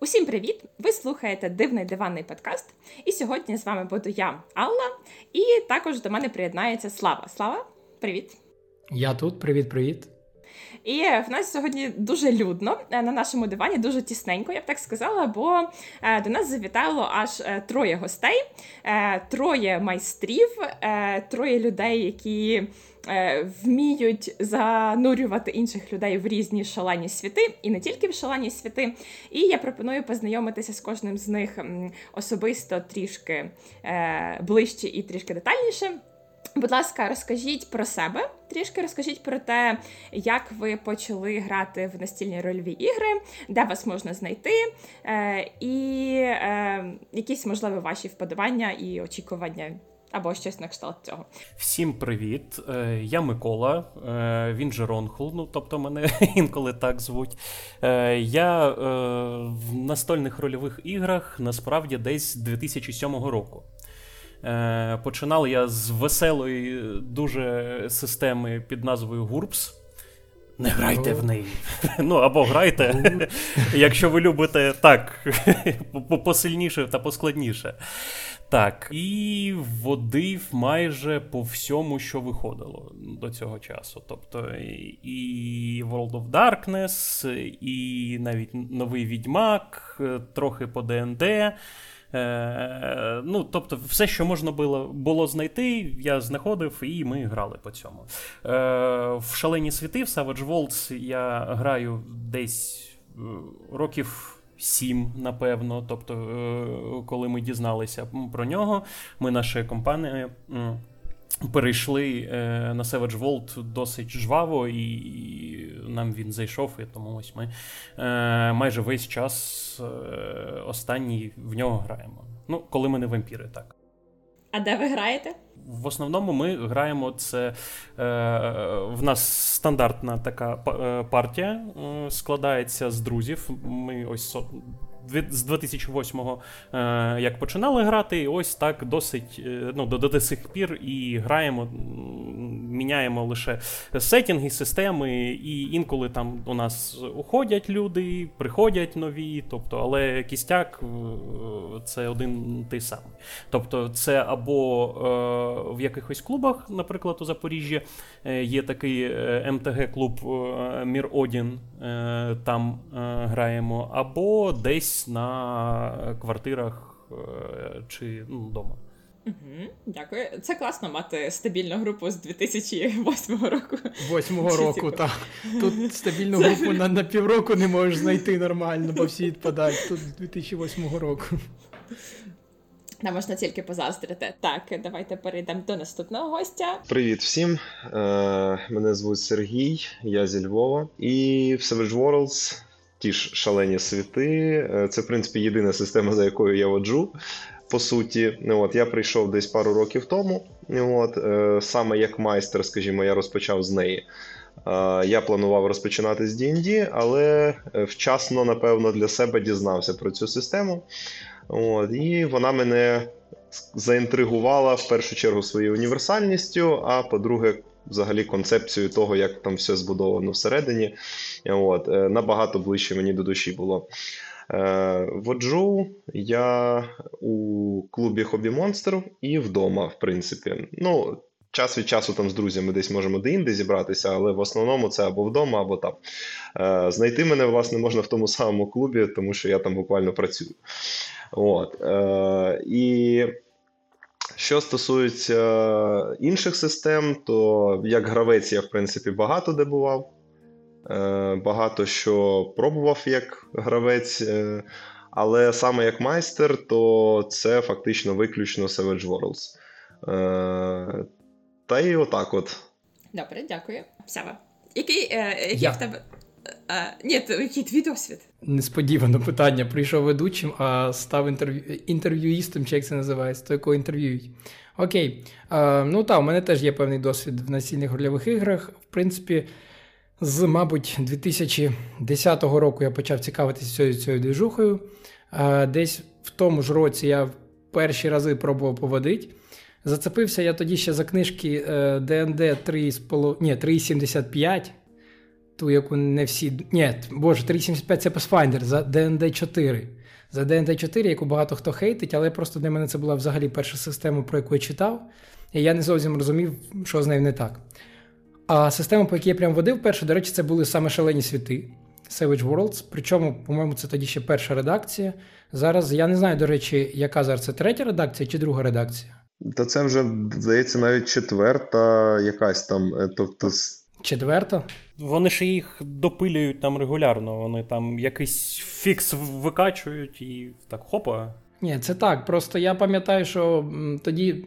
Усім привіт! Ви слухаєте дивний диванний подкаст. І сьогодні з вами буду я, Алла, і також до мене приєднається Слава. Слава, привіт! Я тут, привіт-привіт. І в нас сьогодні дуже людно е, на нашому дивані, дуже тісненько, я б так сказала, бо е, до нас завітало аж е, троє гостей, троє майстрів, троє людей, які вміють занурювати інших людей в різні шалені світи, і не тільки в шалені світи. І я пропоную познайомитися з кожним з них особисто трішки ближче і трішки детальніше. Будь ласка, розкажіть про себе трішки, розкажіть про те, як ви почали грати в настільні рольові ігри, де вас можна знайти, е, і е, якісь можливі ваші вподобання і очікування. Або щось на кшталт цього. Всім привіт! Е, я Микола, він же Ронхул, ну тобто мене інколи так звуть. Я в настольних рольових іграх насправді десь 2007 року. Е, починав я з веселої дуже системи під назвою GURPS. Не грайте в неї. Ну або грайте, якщо ви любите так, посильніше та поскладніше. Так, і водив майже по всьому, що виходило до цього часу. Тобто і World of Darkness, і навіть новий Відьмак, трохи по ДНД. Е, ну, Тобто, все, що можна було було знайти, я знаходив, і ми грали по цьому. Е, В шалені світи в Savage Worlds я граю десь е, років. Сім, напевно. Тобто, коли ми дізналися про нього, ми наша компанія перейшли е, на Savage World досить жваво, і нам він зайшов, і тому ось ми е, майже весь час е, останній в нього граємо. Ну, коли ми не вампіри, так. А де ви граєте? В основному ми граємо це. Е, В нас стандартна така партія е, складається з друзів. Ми ось з 2008-го, е, як починали грати, і ось так досить е, ну, до, до сих пір і граємо, міняємо лише сетінги, системи, і інколи там у нас уходять люди, приходять нові. Тобто, але кістяк е, це один той самий. Тобто, це або е, в якихось клубах, наприклад, у Запоріжжі є такий МТГ-клуб Мір Одін, там граємо, або десь десь на квартирах е, чи ну, вдома. Угу, Дякую. Це класно мати стабільну групу з 2008 року. Восьмого року, так. Тут стабільну групу на на півроку не можеш знайти нормально, бо всі відпадають. Тут з 2008 року. Не можна тільки позаздрити. Так, давайте перейдемо до наступного гостя. Привіт всім. Е, Мене звуть Сергій, я зі Львова. І в Savage Worlds ті ж шалені світи. Е, це, в принципі, єдина система, за якою я воджу. По суті, ну, от я прийшов десь пару років тому. Ну, от, е, Саме як майстер, скажімо, я розпочав з неї. Е, я планував розпочинати з D&D, але вчасно, напевно, для себе дізнався про цю систему. От, І вона мене заінтригувала в першу чергу своєю універсальністю, а по-друге, взагалі концепцією того, як там все збудовано всередині. От, е, Набагато ближче мені до душі було. Е, воджу я у клубі Хобі Монстр і вдома, в принципі. Ну, Час від часу там з друзями десь можемо де-інде зібратися, але в основному це або вдома, або там. Е, знайти мене, власне, можна в тому самому клубі, тому що я там буквально працюю. От. І що стосується інших систем, то як гравець я, в принципі, багато де бував. Е, багато що пробував як гравець, е, але саме як майстер, то це фактично виключно Savage Worlds. Е, та й отак от. Добре, дякую. Сява. Який, який в тебе. А, Ні, який твій досвід? Несподівано питання. Прийшов ведучим, а став інтерв'ю... інтерв'юїстом, чи як це називається, то якого інтерв'юють. Окей. А, ну так, у мене теж є певний досвід в настільних рольових іграх. В принципі, з, мабуть, 2010 року я почав цікавитися цією цією движухою. А, десь в тому ж році я перші рази пробував поводити. Зацепився я тоді ще за книжки ДНД 3,75. Ту, яку не всі. Ні, боже, 3.75 це Pathfinder за DND 4. За DND 4, яку багато хто хейтить, але просто для мене це була взагалі перша система, про яку я читав, і я не зовсім розумів, що з нею не так. А система, по якій я прям водив перше, до речі, це були саме шалені світи Savage Worlds. Причому, по-моєму, це тоді ще перша редакція. Зараз я не знаю, до речі, яка зараз це третя редакція чи друга редакція. Та це вже, здається, навіть четверта якась там. Е, тобто... Четверта? Вони ж їх допилюють там регулярно. Вони там якийсь фікс викачують і так хопа. Ні, це так. Просто я пам'ятаю, що тоді,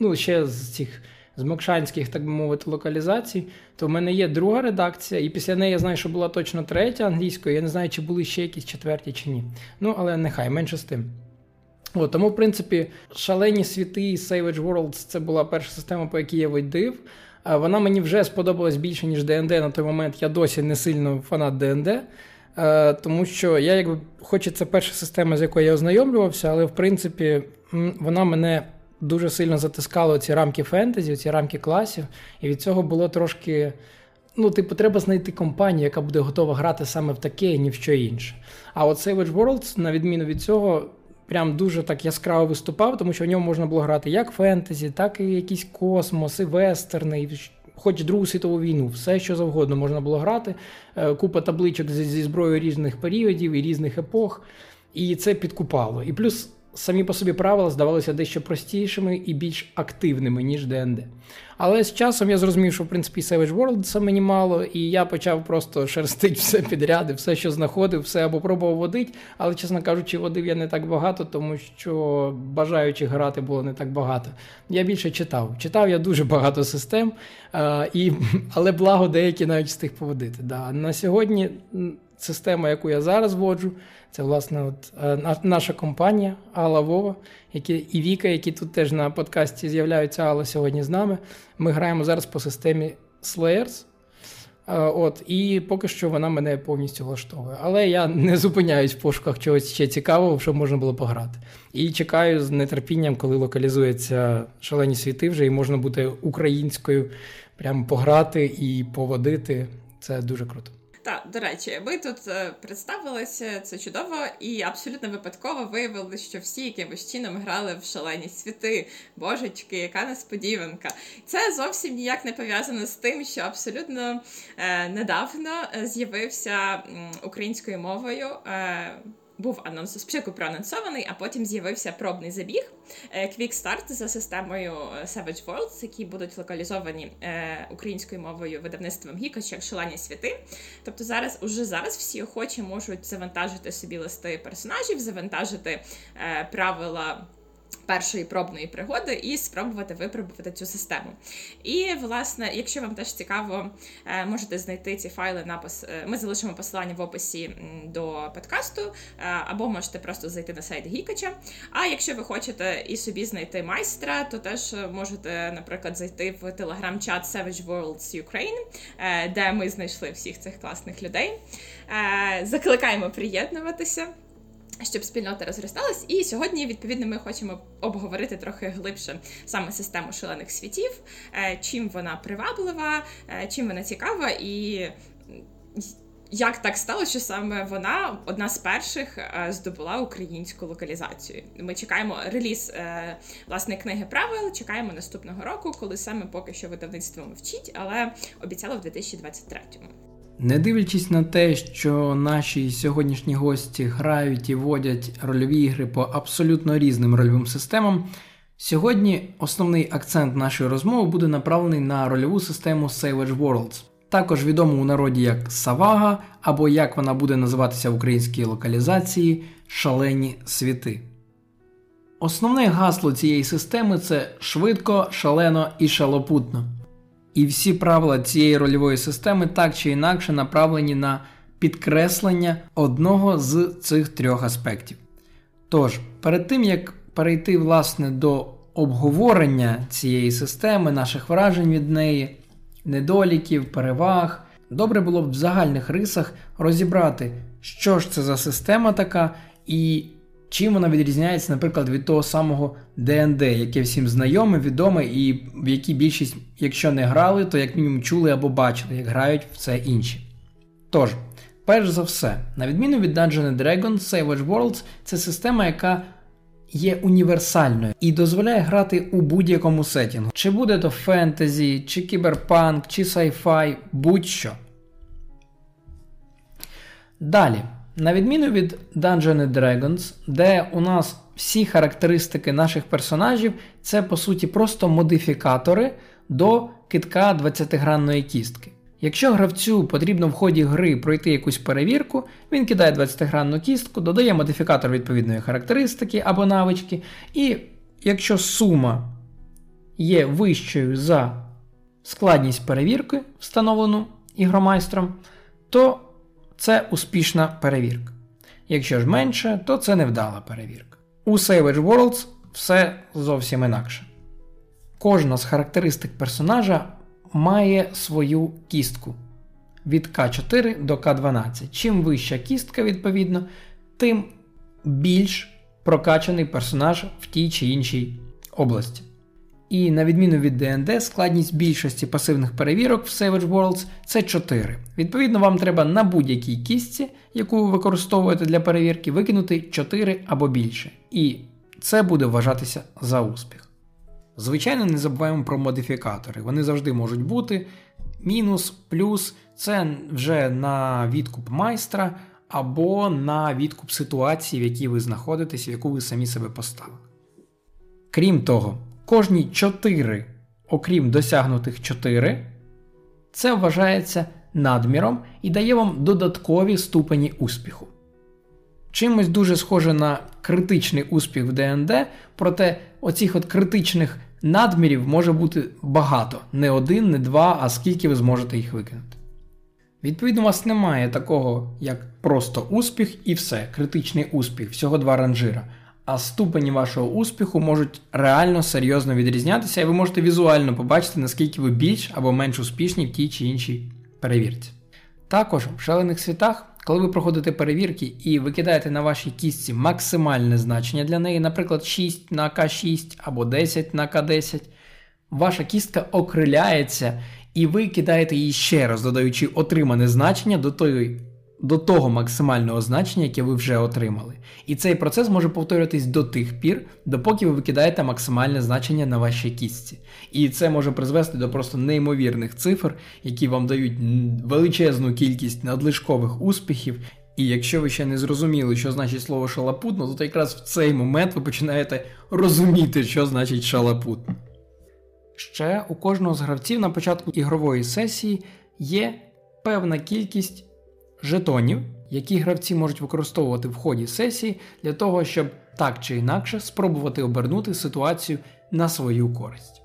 ну, ще з цих з Мокшанських, так би мовити, локалізацій, то в мене є друга редакція, і після неї я знаю, що була точно третя англійською. Я не знаю, чи були ще якісь четверті чи ні. Ну, але нехай менше з тим. От, Тому, в принципі, шалені світи Savage Worlds це була перша система, по якій я видив. Вона мені вже сподобалась більше, ніж ДНД на той момент. Я досі не сильно фанат ДНД. Тому що я, якби, хоч і це перша система, з якою я ознайомлювався, але в принципі вона мене дуже сильно затискала ці рамки фентезі, ці рамки класів, і від цього було трошки. Ну, типу, треба знайти компанію, яка буде готова грати саме в таке, і ні в що інше. А от Savage Worlds, на відміну від цього, прям дуже так яскраво виступав, тому що в ньому можна було грати як фентезі, так і якісь космос, і вестерни, і хоч Другу світову війну, все що завгодно можна було грати. Е, купа табличок зі зброєю різних періодів і різних епох. І це підкупало. І плюс самі по собі правила здавалися дещо простішими і більш активними, ніж ДНД. Але з часом я зрозумів, що в принципі Savage World це мені мало, і я почав просто шерстити все підряд, все, що знаходив, все або пробував водити. Але, чесно кажучи, водив я не так багато, тому що бажаючих грати було не так багато. Я більше читав. Читав я дуже багато систем, а, і, але благо деякі навіть встиг поводити. Да. На сьогодні система, яку я зараз воджу, це власне от, е, наша компанія Алла Вова, які, і Віка, які тут теж на подкасті з'являються, Алла сьогодні з нами. Ми граємо зараз по системі Slayers. Е, от, І поки що вона мене повністю влаштовує. Але я не зупиняюсь в пошуках чогось ще цікавого, щоб можна було пограти. І чекаю з нетерпінням, коли локалізуються шалені світи вже і можна буде українською прямо пограти і поводити. Це дуже круто. Так, до речі, ви тут е, представилися, це чудово, і абсолютно випадково виявили, що всі якимось чином грали в шалені світи. Божечки, яка несподіванка. Це зовсім ніяк не пов'язано з тим, що абсолютно е, недавно з'явився українською мовою. Е, був анонс спочатку проанонсований, а потім з'явився пробний забіг е, Quick Start за системою е, Savage Worlds, які будуть локалізовані е, українською мовою видавництвом Гікоч як шалені світи. Тобто зараз уже зараз всі охочі можуть завантажити собі листи персонажів, завантажити правила першої пробної пригоди і спробувати випробувати цю систему. І, власне, якщо вам теж цікаво, е, можете знайти ці файли на пос... Е, ми залишимо посилання в описі до подкасту, е, або можете просто зайти на сайт Гікача. А якщо ви хочете і собі знайти майстра, то теж можете, наприклад, зайти в телеграм-чат Savage Worlds Ukraine, де ми знайшли всіх цих класних людей. Закликаємо приєднуватися щоб спільнота розросталась. І сьогодні, відповідно, ми хочемо обговорити трохи глибше саме систему шалених світів, е, чим вона приваблива, е, чим вона цікава і. Як так сталося, що саме вона одна з перших е, здобула українську локалізацію? Ми чекаємо реліз власне книги правил. Чекаємо наступного року, коли саме поки що видавництво мовчить, але обіцяло в 2023-му. Не дивлячись на те, що наші сьогоднішні гості грають і водять рольові ігри по абсолютно різним рольовим системам, сьогодні основний акцент нашої розмови буде направлений на рольову систему Savage Worlds, також відому у народі як Савага, або як вона буде називатися в українській локалізації Шалені світи. Основне гасло цієї системи це швидко, шалено і шалопутно. І всі правила цієї рольової системи так чи інакше направлені на підкреслення одного з цих трьох аспектів. Тож, перед тим як перейти власне до обговорення цієї системи, наших вражень від неї, недоліків, переваг, добре було б в загальних рисах розібрати, що ж це за система така, і Чим вона відрізняється, наприклад, від того самого ДНД, яке всім знайоме, відоме, і в якій більшість, якщо не грали, то як мінімум чули або бачили, як грають в це інші. Тож, перш за все, на відміну від Dungeon Dragons, Savage Worlds це система, яка є універсальною і дозволяє грати у будь-якому сетінгу. Чи буде то фентезі, чи кіберпанк, чи сайфай, будь-що. Далі, на відміну від Dungeon Dragons, де у нас всі характеристики наших персонажів це по суті просто модифікатори до китка 20-гранної кістки. Якщо гравцю потрібно в ході гри пройти якусь перевірку, він кидає 20-гранну кістку, додає модифікатор відповідної характеристики або навички, і якщо сума є вищою за складність перевірки, встановлену ігромайстром, то це успішна перевірка. Якщо ж менше, то це невдала перевірка. У Savage Worlds все зовсім інакше. Кожна з характеристик персонажа має свою кістку від К4 до К12. Чим вища кістка, відповідно, тим більш прокачаний персонаж в тій чи іншій області. І на відміну від ДНД, складність більшості пасивних перевірок в Savage Worlds це 4. Відповідно, вам треба на будь-якій кістці, яку ви використовуєте для перевірки, викинути 4 або більше. І це буде вважатися за успіх. Звичайно, не забуваємо про модифікатори. Вони завжди можуть бути. Мінус, плюс це вже на відкуп майстра або на відкуп ситуації, в якій ви знаходитесь, в яку ви самі себе поставили. Крім того, кожні 4, окрім досягнутих 4, це вважається надміром і дає вам додаткові ступені успіху. Чимось дуже схоже на критичний успіх в ДНД, проте оцих от критичних надмірів може бути багато. Не один, не два, а скільки ви зможете їх викинути. Відповідно, у вас немає такого, як просто успіх і все, критичний успіх, всього два ранжира. А ступені вашого успіху можуть реально серйозно відрізнятися, і ви можете візуально побачити, наскільки ви більш або менш успішні в тій чи іншій перевірці. Також в шалених світах коли ви проходите перевірки і викидаєте на вашій кістці максимальне значення для неї, наприклад, 6 на К6 або 10 на К10, ваша кістка окриляється, і ви кидаєте її ще раз, додаючи отримане значення до тої до того максимального значення, яке ви вже отримали. І цей процес може повторюватись до тих пір, допоки ви викидаєте максимальне значення на вашій кістці. І це може призвести до просто неймовірних цифр, які вам дають величезну кількість надлишкових успіхів. І якщо ви ще не зрозуміли, що значить слово шалапутно, то якраз в цей момент ви починаєте розуміти, що значить шалапутно. Ще у кожного з гравців на початку ігрової сесії є певна кількість жетонів, які гравці можуть використовувати в ході сесії для того, щоб так чи інакше спробувати обернути ситуацію на свою користь.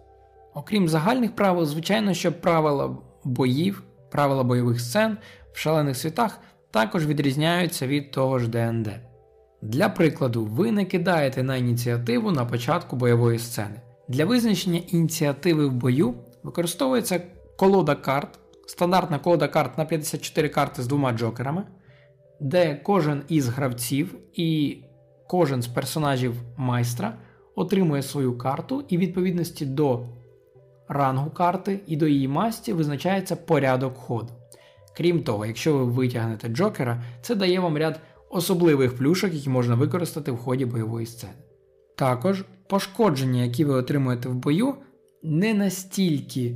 Окрім загальних правил, звичайно, що правила боїв, правила бойових сцен в шалених світах також відрізняються від того ж ДНД. Для прикладу, ви не кидаєте на ініціативу на початку бойової сцени. Для визначення ініціативи в бою використовується колода карт, стандартна колода карт на 54 карти з двома джокерами, де кожен із гравців і кожен з персонажів майстра отримує свою карту, і відповідності до рангу карти і до її масті визначається порядок ходу. Крім того, якщо ви витягнете джокера, це дає вам ряд особливих плюшок, які можна використати в ході бойової сцени. Також пошкодження, які ви отримуєте в бою, не настільки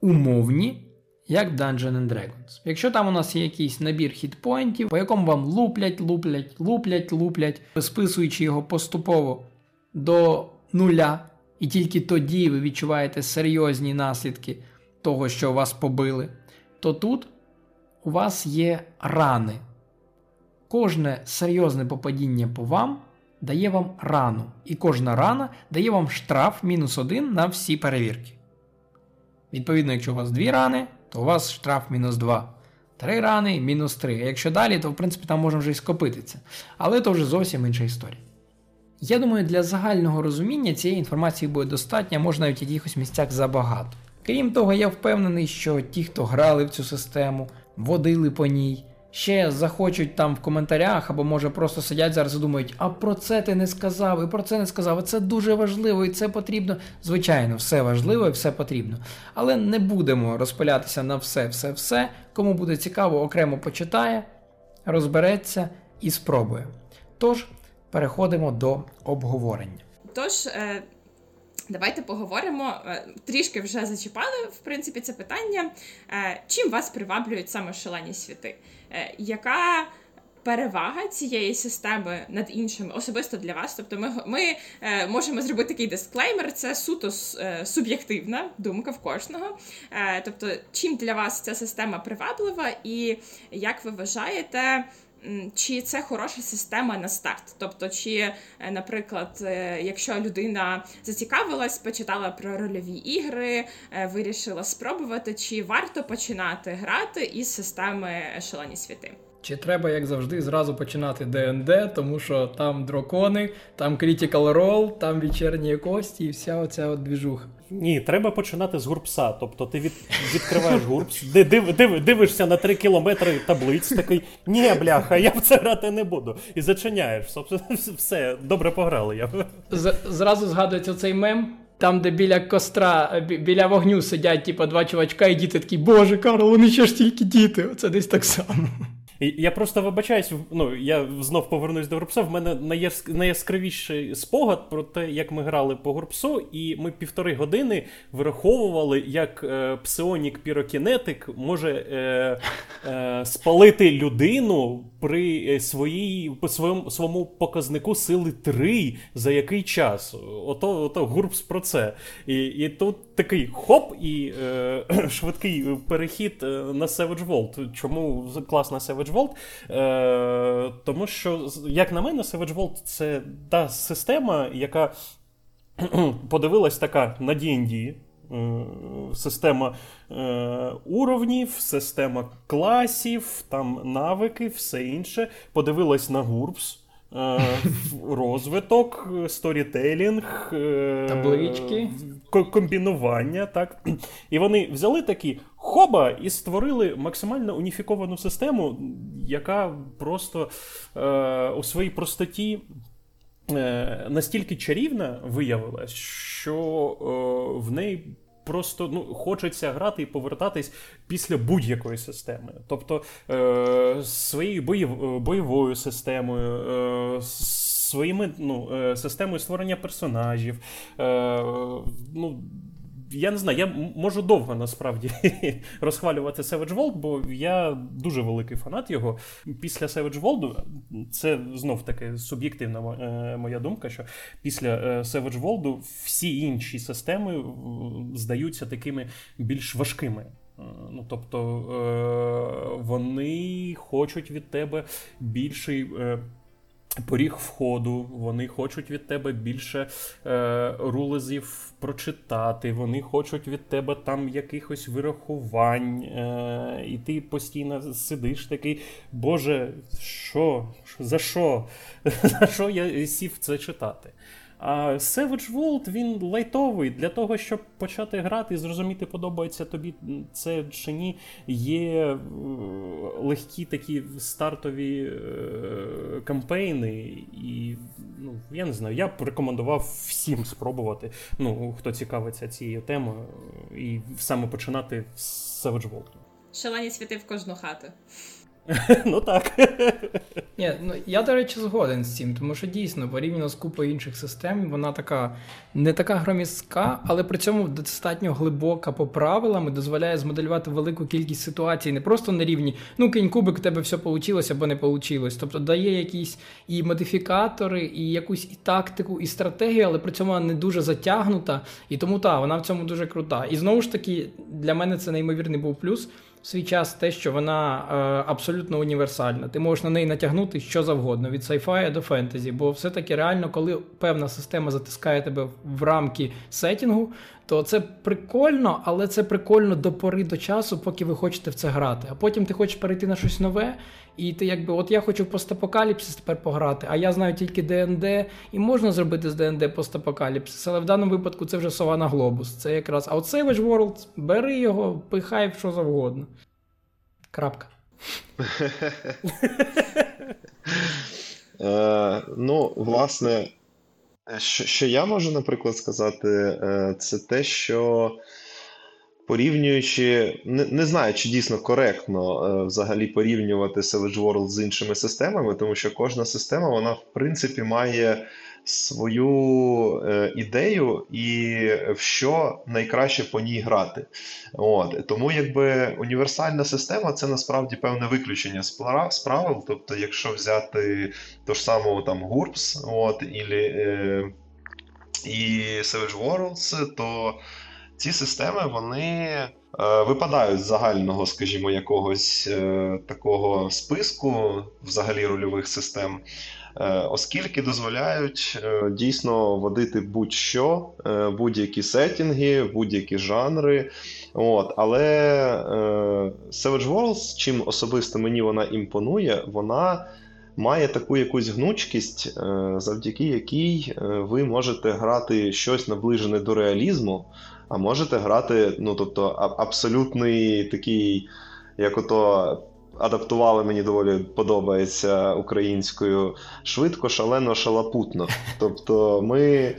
умовні, як Dungeon Dragons. Якщо там у нас є якийсь набір hit point ів, по якому вам луплять, луплять, луплять, луплять, списуючи його поступово до нуля, і тільки тоді ви відчуваєте серйозні наслідки того, що вас побили, то тут у вас є рани. Кожне серйозне попадіння по вам дає вам рану, і кожна рана дає вам штраф мінус один на всі перевірки. Відповідно, якщо у вас дві рани, то у вас штраф мінус 2. Три рани мінус 3. А якщо далі, то в принципі там можна вже і скопитися. Але то вже зовсім інша історія. Я думаю, для загального розуміння цієї інформації буде достатньо, може навіть в якихось місцях забагато. Крім того, я впевнений, що ті, хто грали в цю систему, водили по ній, ще захочуть там в коментарях, або може просто сидять зараз і думають, а про це ти не сказав, і про це не сказав. і Це дуже важливо, і це потрібно. Звичайно, все важливо і все потрібно. Але не будемо розпилятися на все, все, все. Кому буде цікаво, окремо почитає, розбереться і спробує. Тож, переходимо до обговорення. Тож. Е, давайте поговоримо. Е, трішки вже зачіпали в принципі це питання. Е, чим вас приваблюють саме шалені світи? Е, яка перевага цієї системи над іншими, особисто для вас? Тобто, ми ми можемо зробити такий дисклеймер, це суто суб'єктивна думка в кожного. Тобто, чим для вас ця система приваблива, і як ви вважаєте? Чи це хороша система на старт? Тобто, чи, е, наприклад, е, якщо людина зацікавилась, почитала про рольові ігри, е, вирішила спробувати, чи варто починати грати із системи Шалені світи? Чи треба, як завжди, зразу починати ДНД, тому що там дракони, там Critical Role, там вечірні кості і вся оця от двіжуха. Ні, треба починати з GURPS а. Тобто ти від, відкриваєш GURPS, див, див, дивишся на 3 кілометри таблиць, такий ні, бляха, я в це грати не буду. І зачиняєш. Все, добре пограли. я. З, зразу згадується цей мем. Там, де біля костра, біля вогню сидять, типу, два чувачка, і діти такі, боже, Карл, вони ще ж тільки діти. Оце десь так само. Я просто вибачаюсь, ну я знов повернусь до Гурпса. В мене найяскравіший спогад про те, як ми грали по Гурпсу, і ми півтори години враховували, як е, псеонік пірокінетик може е, е, спалити людину при е, своїй по своєму своєму показнику сили 3 за який час. Ото ото Гурпс про це. І і тут такий хоп, і е, швидкий перехід е, на Savage World. Чому класна Savage Vault, е, тому що, як на мене, Savage Vault це та система, яка подивилась така на D&D, Система е, уровнів, система класів, там навики, все інше. Подивилась на GURPS, е, розвиток, сторітелінг, е, таблички, комбінування. так. І вони взяли такі хоба і створили максимально уніфіковану систему, яка просто у своїй простоті. Е, настільки чарівна виявилась, що е, в неї просто ну, хочеться грати і повертатись після будь-якої системи. Тобто е, своєю бойов, бойовою системою, своїми ну, системою створення персонажів. Ну, я не знаю, я можу довго насправді розхвалювати Savage World, бо я дуже великий фанат його. Після Savage World, це знов таки суб'єктивна е, моя думка, що після е, Savage World всі інші системи здаються такими більш важкими. Е, ну, Тобто вони хочуть від тебе більший поріг входу, вони хочуть від тебе більше е, рулезів прочитати, вони хочуть від тебе там якихось вирахувань, е, і ти постійно сидиш такий, Боже, що? За що? За що я сів це читати? А Savage World, він лайтовий для того, щоб почати грати і зрозуміти, подобається тобі це чи ні. Є е, легкі такі стартові е, кампейни, і ну, я не знаю, я б рекомендував всім спробувати. Ну, хто цікавиться цією темою, і саме починати з Savage World. Шалені світи в кожну хату. Ну так. Ні, ну Я, до речі, згоден з цим, тому що дійсно, порівняно з купою інших систем, вона така не така громістка, але при цьому достатньо глибока по правилам і дозволяє змоделювати велику кількість ситуацій, не просто на рівні ну кинь кубик, у тебе все вийшло або не вийшло. Тобто дає якісь і модифікатори, і якусь і тактику, і стратегію, але при цьому вона не дуже затягнута. І тому так, вона в цьому дуже крута. І знову ж таки, для мене це неймовірний був плюс свій час те, що вона е, абсолютно універсальна. Ти можеш на неї натягнути що завгодно, від сайфая до фентезі. Бо все-таки реально, коли певна система затискає тебе в рамки сетінгу, то це прикольно, але це прикольно до пори до часу, поки ви хочете в це грати. А потім ти хочеш перейти на щось нове, і ти якби, от я хочу постапокаліпсис тепер пограти, а я знаю тільки ДНД, і можна зробити з ДНД постапокаліпсис, але в даному випадку це вже сова на глобус. Це якраз а от Savage World, бери його, пихай в що завгодно. Крапка. Е, ну, власне, що, що я можу, наприклад, сказати, е, це те, що порівнюючи, не, не знаю, чи дійсно коректно е, взагалі порівнювати Savage World з іншими системами, тому що кожна система, вона, в принципі, має свою е, ідею і в що найкраще по ній грати. От. Тому якби універсальна система це насправді певне виключення з правил. Тобто, якщо взяти ту ж саму там GURPS от, ілі, е, і Savage Worlds, то ці системи вони е, випадають з загального, скажімо, якогось е, такого списку взагалі рольових систем. Е, оскільки дозволяють дійсно водити будь-що, будь-які сетінги, будь-які жанри. От. Але Savage Worlds, чим особисто мені вона імпонує, вона має таку якусь гнучкість, завдяки якій ви можете грати щось наближене до реалізму, а можете грати, ну тобто, абсолютний такий, як ото адаптували, мені доволі подобається українською швидко, шалено, шалапутно. Тобто ми е,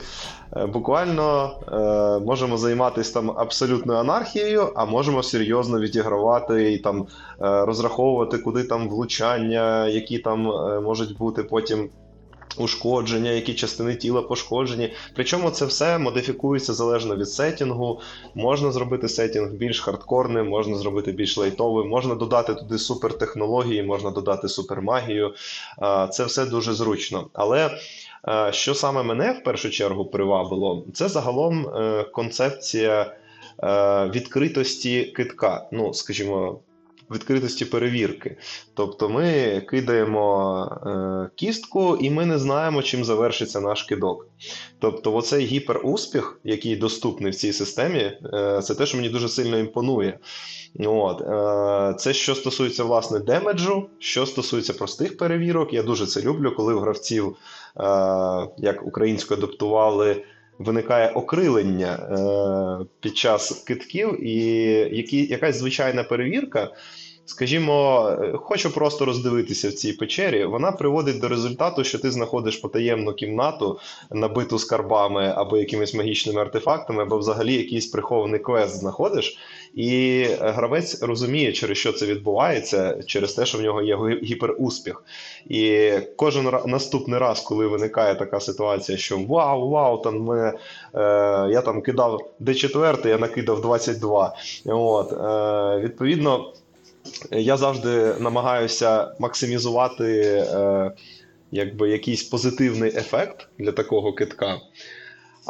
буквально е, можемо займатися там абсолютною анархією, а можемо серйозно відігравати і там е, розраховувати, куди там влучання, які там е, можуть бути потім ушкодження, які частини тіла пошкоджені. Причому це все модифікується залежно від сетінгу. Можна зробити сетінг більш хардкорним, можна зробити більш лайтовим, можна додати туди супертехнології, можна додати супермагію. Це все дуже зручно. Але. Що саме мене в першу чергу привабило, це загалом е, концепція е, відкритості китка. Ну, скажімо, відкритості перевірки. Тобто ми кидаємо е, кістку, і ми не знаємо, чим завершиться наш кидок. Тобто, оцей гіперуспіх, який доступний в цій системі, е, це те, що мені дуже сильно імпонує. От. Е, це що стосується власне damage у, що стосується простих перевірок. Я дуже це люблю, коли в гравців, як українською адаптували виникає окрилення е, під час кидків, і які, якась звичайна перевірка. Скажімо, хочу просто роздивитися в цій печері. Вона приводить до результату, що ти знаходиш потаємну кімнату, набиту скарбами або якимись магічними артефактами, або взагалі якийсь прихований квест знаходиш. І гравець розуміє, через що це відбувається, через те, що в нього є гіперуспіх. І кожен наступний раз, коли виникає така ситуація, що вау, вау, там ми, е, я там кидав Д4, я накидав 22. От, е, Відповідно, я завжди намагаюся максимізувати е, якби, якийсь позитивний ефект для такого китка.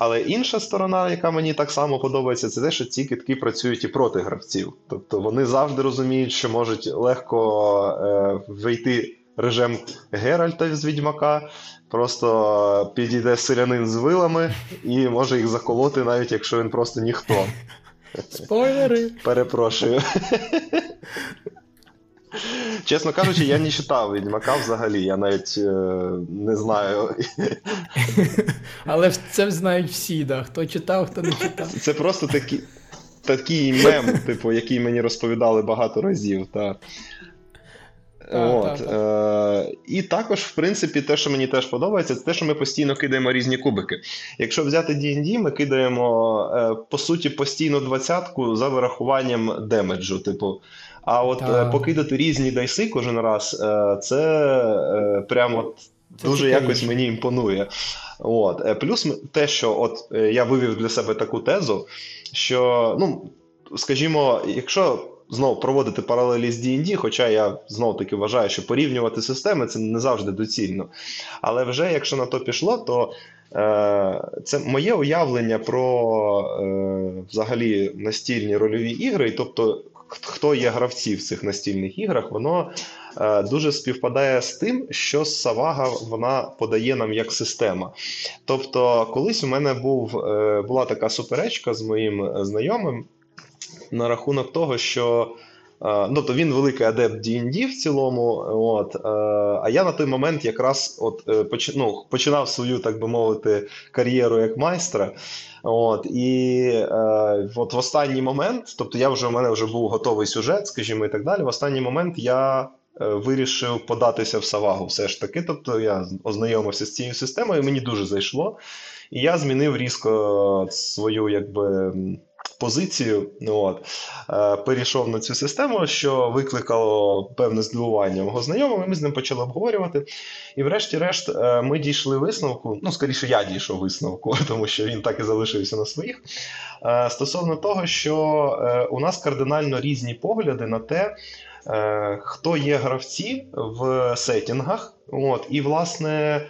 Але інша сторона, яка мені так само подобається, це те, що ці китки працюють і проти гравців. Тобто вони завжди розуміють, що можуть легко е, вийти режим Геральта з Відьмака, просто підійде селянин з вилами і може їх заколоти, навіть якщо він просто ніхто. Спойлери! Перепрошую. Чесно кажучи, я не читав Відьмака взагалі, я навіть е, не знаю. Але це знають всі, да. хто читав, хто не читав. Це просто такі, такий мем, типу, який мені розповідали багато разів. Та. От. Та, та. Е- І також, в принципі, те, що мені теж подобається, це те, що ми постійно кидаємо різні кубики. Якщо взяти D&D, ми кидаємо, е- по суті, постійно двадцятку за вирахуванням damage у. Типу, а от. Е, покидати різні дайси кожен раз, е, це е, прямо це дуже цікавіше. якось мені імпонує. От. Плюс те, що от я вивів для себе таку тезу, що, ну, скажімо, якщо. Знову проводити паралелі з D&D, хоча я знов таки вважаю, що порівнювати системи це не завжди доцільно. Але вже якщо на то пішло, то е, це моє уявлення про е, взагалі настільні рольові ігри, тобто хто є гравці в цих настільних іграх, воно е, дуже співпадає з тим, що Савага вона подає нам як система. Тобто, колись у мене був, е, була така суперечка з моїм знайомим на рахунок того, що. Е, ну, то він великий адепт D&D в цілому. От, е, А я на той момент якраз от, е, ну, починав свою, так би мовити, кар'єру як майстра. От, І от в останній момент, тобто я вже у мене вже був готовий сюжет, скажімо, і так далі. В останній момент я вирішив податися в Савагу все ж таки. Тобто я ознайомився з цією системою, мені дуже зайшло. І я змінив різко свою якби позицію. Ну, от, е, Перейшов на цю систему, що викликало певне здивування мого знайомого. Ми з ним почали обговорювати. І, врешті-решт, е, ми дійшли висновку. Ну, скоріше, я дійшов висновку, тому що він так і залишився на своїх. Е, стосовно того, що у нас кардинально різні погляди на те. Хто є гравці в сетінгах, от, і, власне,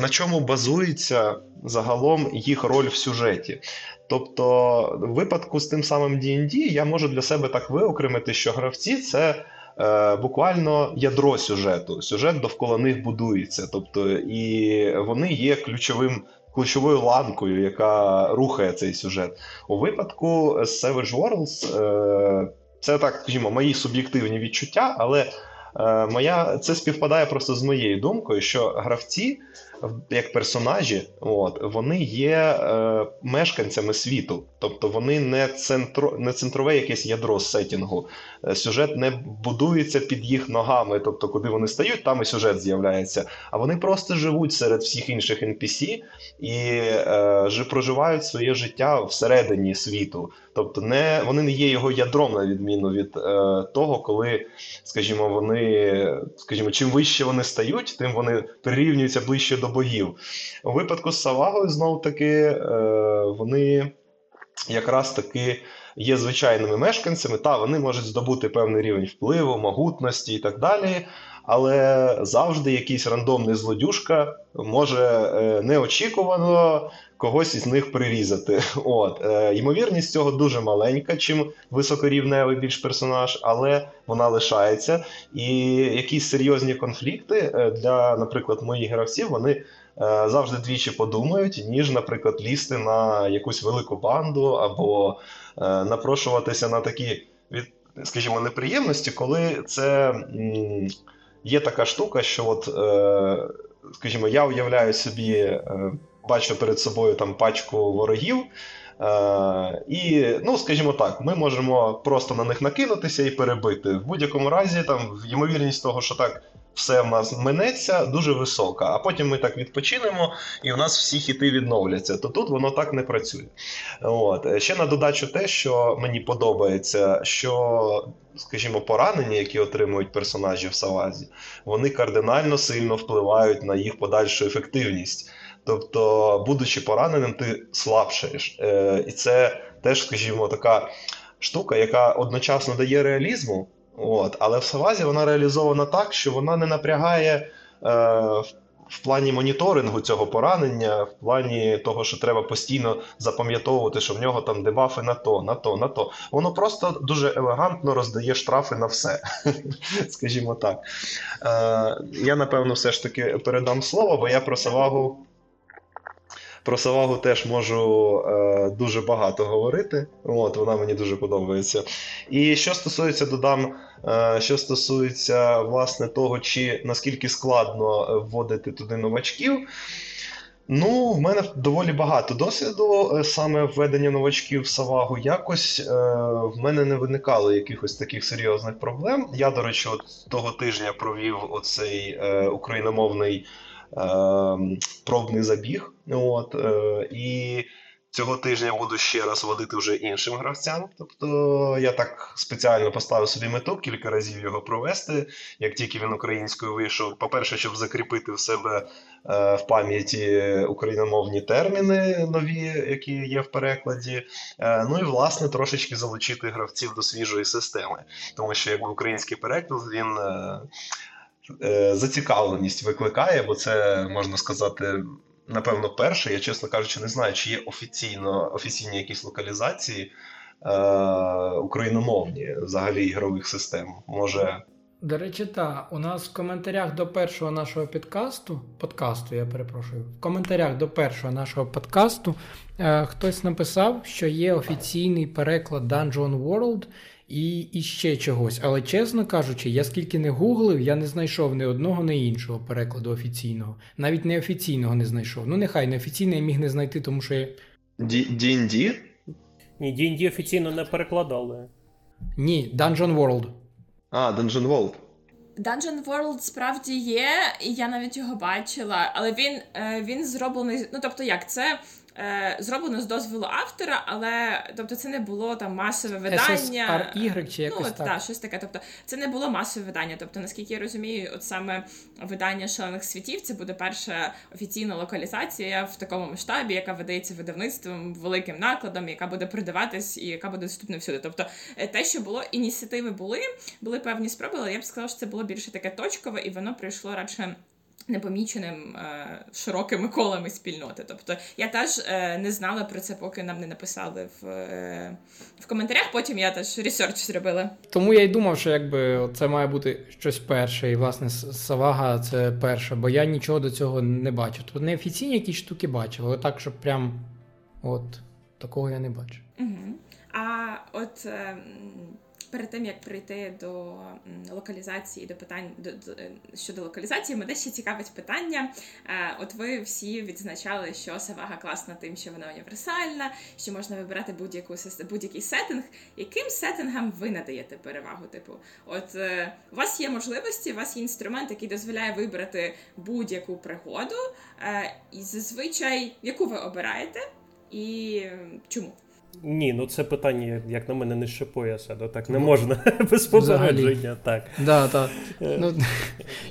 на чому базується загалом їх роль в сюжеті. Тобто, в випадку з тим самим D&D я можу для себе так виокремити, що гравці це е, буквально ядро сюжету. Сюжет довкола них будується. Тобто, і вони є ключовим. Ключовою ланкою, яка рухає цей сюжет. У випадку Savage Worlds е, це так, скажімо, мої суб'єктивні відчуття, але е, моя це співпадає просто з моєю думкою, що гравці як персонажі, от, вони є е, мешканцями світу. Тобто вони не центро, не центрове якесь ядро сетінгу. Е, сюжет не будується під їх ногами, тобто, куди вони стають, там і сюжет з'являється. А вони просто живуть серед всіх інших NPC і е, проживають своє життя всередині світу. Тобто, не вони не є його ядром, на відміну від е, того, коли, скажімо, вони, скажімо, чим вище вони стають, тим вони прирівнюються ближче до богів. У випадку з Савагою, знову таки, е, вони якраз таки є звичайними мешканцями, та вони можуть здобути певний рівень впливу, могутності і так далі. Але завжди якийсь рандомний злодюшка може е, неочікувано когось із них прирізати. От е, Ймовірність цього дуже маленька, чим високорівневий більш персонаж, але вона лишається. І якісь серйозні конфлікти е, для, наприклад, моїх гравців, вони завжди двічі подумають, ніж, наприклад, лізти на якусь велику банду або напрошуватися на такі, від, скажімо, неприємності, коли це є така штука, що, от, е, скажімо, я уявляю собі, бачу перед собою там пачку ворогів. Е, і, ну, скажімо так, ми можемо просто на них накинутися і перебити. В будь-якому разі, там ймовірність того, що так все в нас минеться, дуже висока. А потім ми так відпочинемо, і у нас всі хіти відновляться. То тут воно так не працює. От. Ще на додачу те, що мені подобається, що, скажімо, поранення, які отримують персонажі в Савазі, вони кардинально сильно впливають на їх подальшу ефективність. Тобто, будучи пораненим, ти слабшаєш. Е, І це теж, скажімо, така штука, яка одночасно дає реалізму. От, Але в Савазі вона реалізована так, що вона не напрягає е, в плані моніторингу цього поранення, в плані того, що треба постійно запам'ятовувати, що в нього там дебафи на то, на то, на то. Воно просто дуже елегантно роздає штрафи на все. Скажімо так. Е, Я напевно все ж таки передам слово, бо я про Савагу про Савагу теж можу е, дуже багато говорити. От, Вона мені дуже подобається. І що стосується, додам, е, що стосується власне того, чи наскільки складно вводити туди новачків. Ну, в мене доволі багато досвіду е, саме введення новачків в Савагу. Якось е, в мене не виникало якихось таких серйозних проблем. Я, до речі, от того тижня провів оцей е, україномовний пробний забіг. От, е, І цього тижня я буду ще раз водити вже іншим гравцям. Тобто я так спеціально поставив собі мету кілька разів його провести. Як тільки він українською вийшов, по-перше, щоб закріпити в себе е, в пам'яті україномовні терміни нові, які є в перекладі. Е, ну і власне трошечки залучити гравців до свіжої системи, тому що якби український переклад він. Зацікавленість викликає, бо це можна сказати. Напевно, перше, я чесно кажучи, не знаю, чи є офіційно офіційні якісь локалізації е, україномовні взагалі ігрових систем. Може. До речі, так, у нас в коментарях до першого нашого підкасту, подкасту, я перепрошую, в коментарях до першого нашого подкасту е, хтось написав, що є офіційний переклад Dungeon World і і ще чогось. Але, чесно кажучи, я скільки не гуглив, я не знайшов ні одного, ні іншого перекладу офіційного. Навіть неофіційного не знайшов. Ну, нехай неофіційний я міг не знайти, тому що я. D&D? Ні, D&D офіційно не перекладали. Ні, Dungeon World. А, Dungeon World. Dungeon World справді є, і я навіть його бачила, але він е, він зроблений. Ну тобто, як це е, зроблено з дозволу автора, але тобто це не було там масове видання. SSR чи якось ну, так. Так, щось таке. Тобто, це не було масове видання. Тобто, наскільки я розумію, от саме видання шалених світів це буде перша офіційна локалізація в такому масштабі, яка видається видавництвом великим накладом, яка буде продаватись і яка буде доступна всюди. Тобто, е, те, що було, ініціативи були, були певні спроби, але я б сказала, що це було більше таке точкове, і воно прийшло радше непоміченим е, широкими колами спільноти. Тобто я теж е, не знала про це, поки нам не написали в е, в коментарях. Потім я теж ресерч зробила. Тому я й думав, що якби це має бути щось перше, і власне Савага це перше, бо я нічого до цього не бачу. Тут неофіційні якісь штуки бачив, але так, щоб прям от такого я не бачу. Угу. А от. Е, перед тим як прийти до локалізації, до питань до, до щодо локалізації, мене ще цікавить питання. Е, от ви всі відзначали, що Савага класна тим, що вона універсальна, що можна вибирати будь-яку будь-який сеттинг. Яким сеттингам ви надаєте перевагу? Типу, от е, у вас є можливості, у вас є інструмент, який дозволяє вибрати будь-яку пригоду, е, і зазвичай яку ви обираєте, і чому? Ні, ну це питання, як на мене, не пояса, ну так не можна без попередження. так. Да, так. Ну,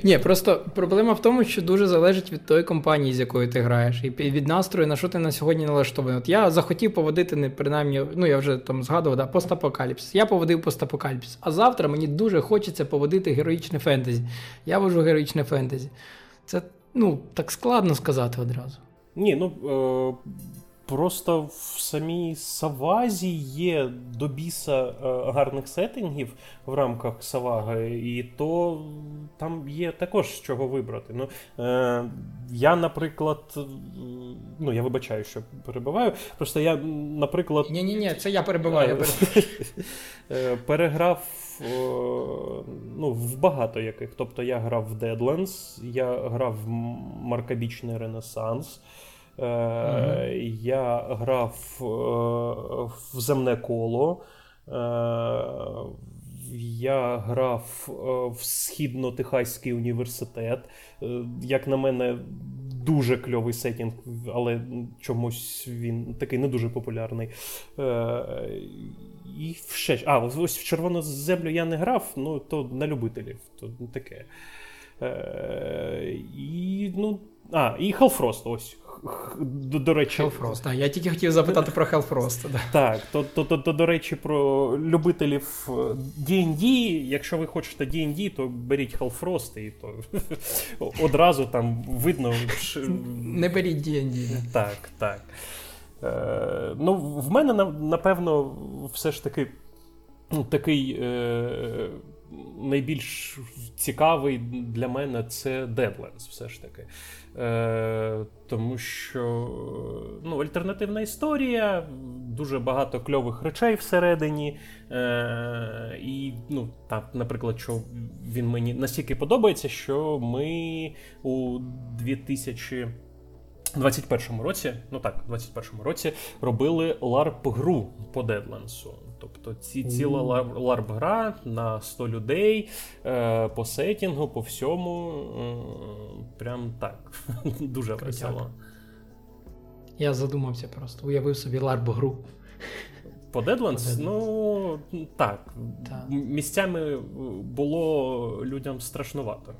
Ні, просто проблема в тому, що дуже залежить від тої компанії, з якою ти граєш, і від настрою, на що ти на сьогодні налаштований. От я захотів поводити, не принаймні, ну я вже там згадував, да, постапокаліпсис. Я поводив постапокаліпсис. А завтра мені дуже хочеться поводити героїчне фентезі. Я вожу героїчне фентезі. Це ну, так складно сказати одразу. Ні, ну. Е- Просто в самій Савазі є до біса е, гарних сеттингів в рамках Саваги, і то там є також з чого вибрати. Ну, е, Я, наприклад, ну я вибачаю, що перебиваю. Просто я, наприклад. Ні, ні, ні, це я перебиваю. Е, переграв ну, в багато яких. Тобто я грав в Deadlands, я грав в Маркабічний Ренесанс. Е, Я грав е, в земне коло. Е, Я грав в Східно-Техаський університет. Як на мене, дуже кльовий сетінг, але чомусь він такий не дуже популярний. І ще, А, ось в червону землю я не грав, ну то на любителів. то таке. І ну, а, і Hellfrost, ось до, до речі, Hellfrost, так, Я тільки хотів запитати про Hellfrost. Да. Так, то, то, то, то, до речі, про любителів D&D, Якщо ви хочете D&D, то беріть Hellfrost і то одразу там видно. Не беріть D&D. Так, так. Е, Ну, В мене, напевно, все ж таки ну, такий. Е, Найбільш цікавий для мене це Deadlands, все ж таки. Е, Тому що ну, альтернативна історія, дуже багато кльових речей всередині. Е, І, ну, так, наприклад, що він мені настільки подобається, що ми у 2000. 21-му році, ну так, 21-му році робили ларп-гру по Дедлансу. Тобто ці ціла ларп-гра на 100 людей е, по сетінгу, по всьому. Е, прям так. Дуже Крутяк. весело. Я задумався просто, уявив собі ларп-гру. По Deadlands? Ну так. так. Місцями було людям страшнувато.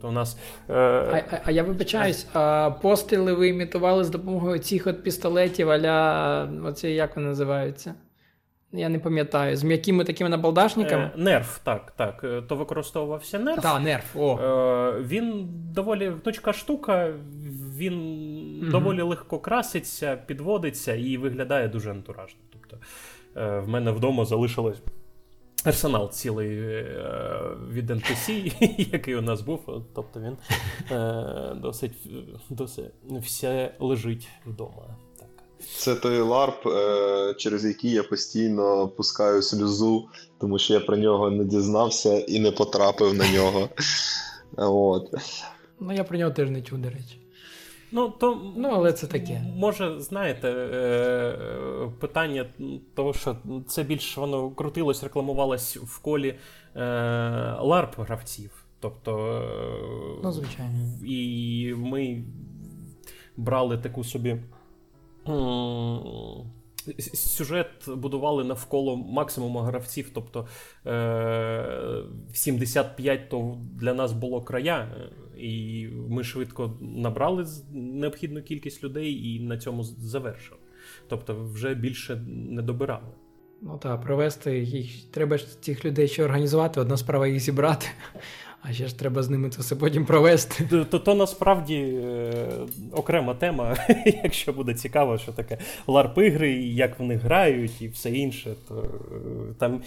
Тобто у нас... Е... А, а, а я вибачаюсь, а постріли ви імітували з допомогою цих от пістолетів, аля оці як вони називаються? Я не пам'ятаю, з м'якими такими набалдашниками? Е, нерв, так, так. Е, то використовувався нерв. Так, нерв. о. Е, Він доволі гнучка штука, він угу. доволі легко краситься, підводиться і виглядає дуже антуражно. Тобто е, в мене вдома залишилось арсенал цілий е, від NPC, який у нас був. Тобто він е, досить, досить все лежить вдома. Це той ларп, е, через який я постійно пускаю сльозу, тому що я про нього не дізнався і не потрапив на нього. От. Ну, я про нього теж не чув, до речі. Ну, то, ну, але це таке. Може, знаєте, е, питання того, що це більш воно крутилось, рекламувалось в колі ларп гравців. Тобто, ну, звичайно. І ми брали таку собі. Сюжет будували навколо максимуму гравців, тобто 75 то для нас було края, і ми швидко набрали необхідну кількість людей і на цьому завершили. Тобто, вже більше не добирали. Ну так, провести їх. Треба ж цих людей ще організувати, одна справа їх зібрати, а ще ж треба з ними це все потім провести. То то, то насправді е, окрема тема, якщо буде цікаво, що таке ларп-ігри, як вони грають і все інше, то е, там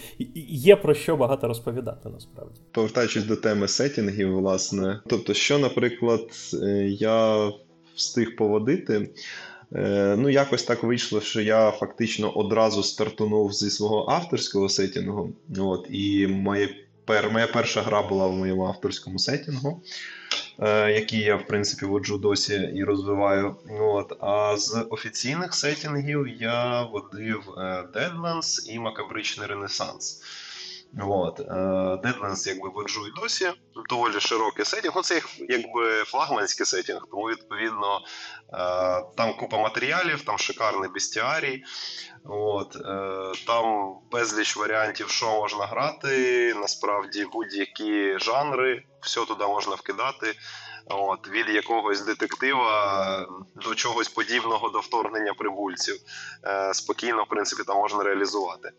є про що багато розповідати насправді. Повертаючись до теми сетінгів, власне. Тобто, що, наприклад, е, я встиг поводити. Е, ну, якось так вийшло, що я фактично одразу стартунув зі свого авторського сетінгу. От, І моє, пер, моя перша гра була в моєму авторському сетінгу, е, який я, в принципі, воджу досі і розвиваю. От, А з офіційних сетінгів я водив е, Deadlands і Макабричний Ренесанс. От. Е, Deadlands якби воджу і досі доволі широкий сетінг. Ну, це якби флагманський сетінг, тому відповідно е, там купа матеріалів, там шикарний бестіарій. От, е, Там безліч варіантів, що можна грати. Насправді будь-які жанри, все туди можна вкидати. От, Від якогось детектива до чогось подібного до вторгнення прибульців. Спокійно, в принципі, там можна реалізувати.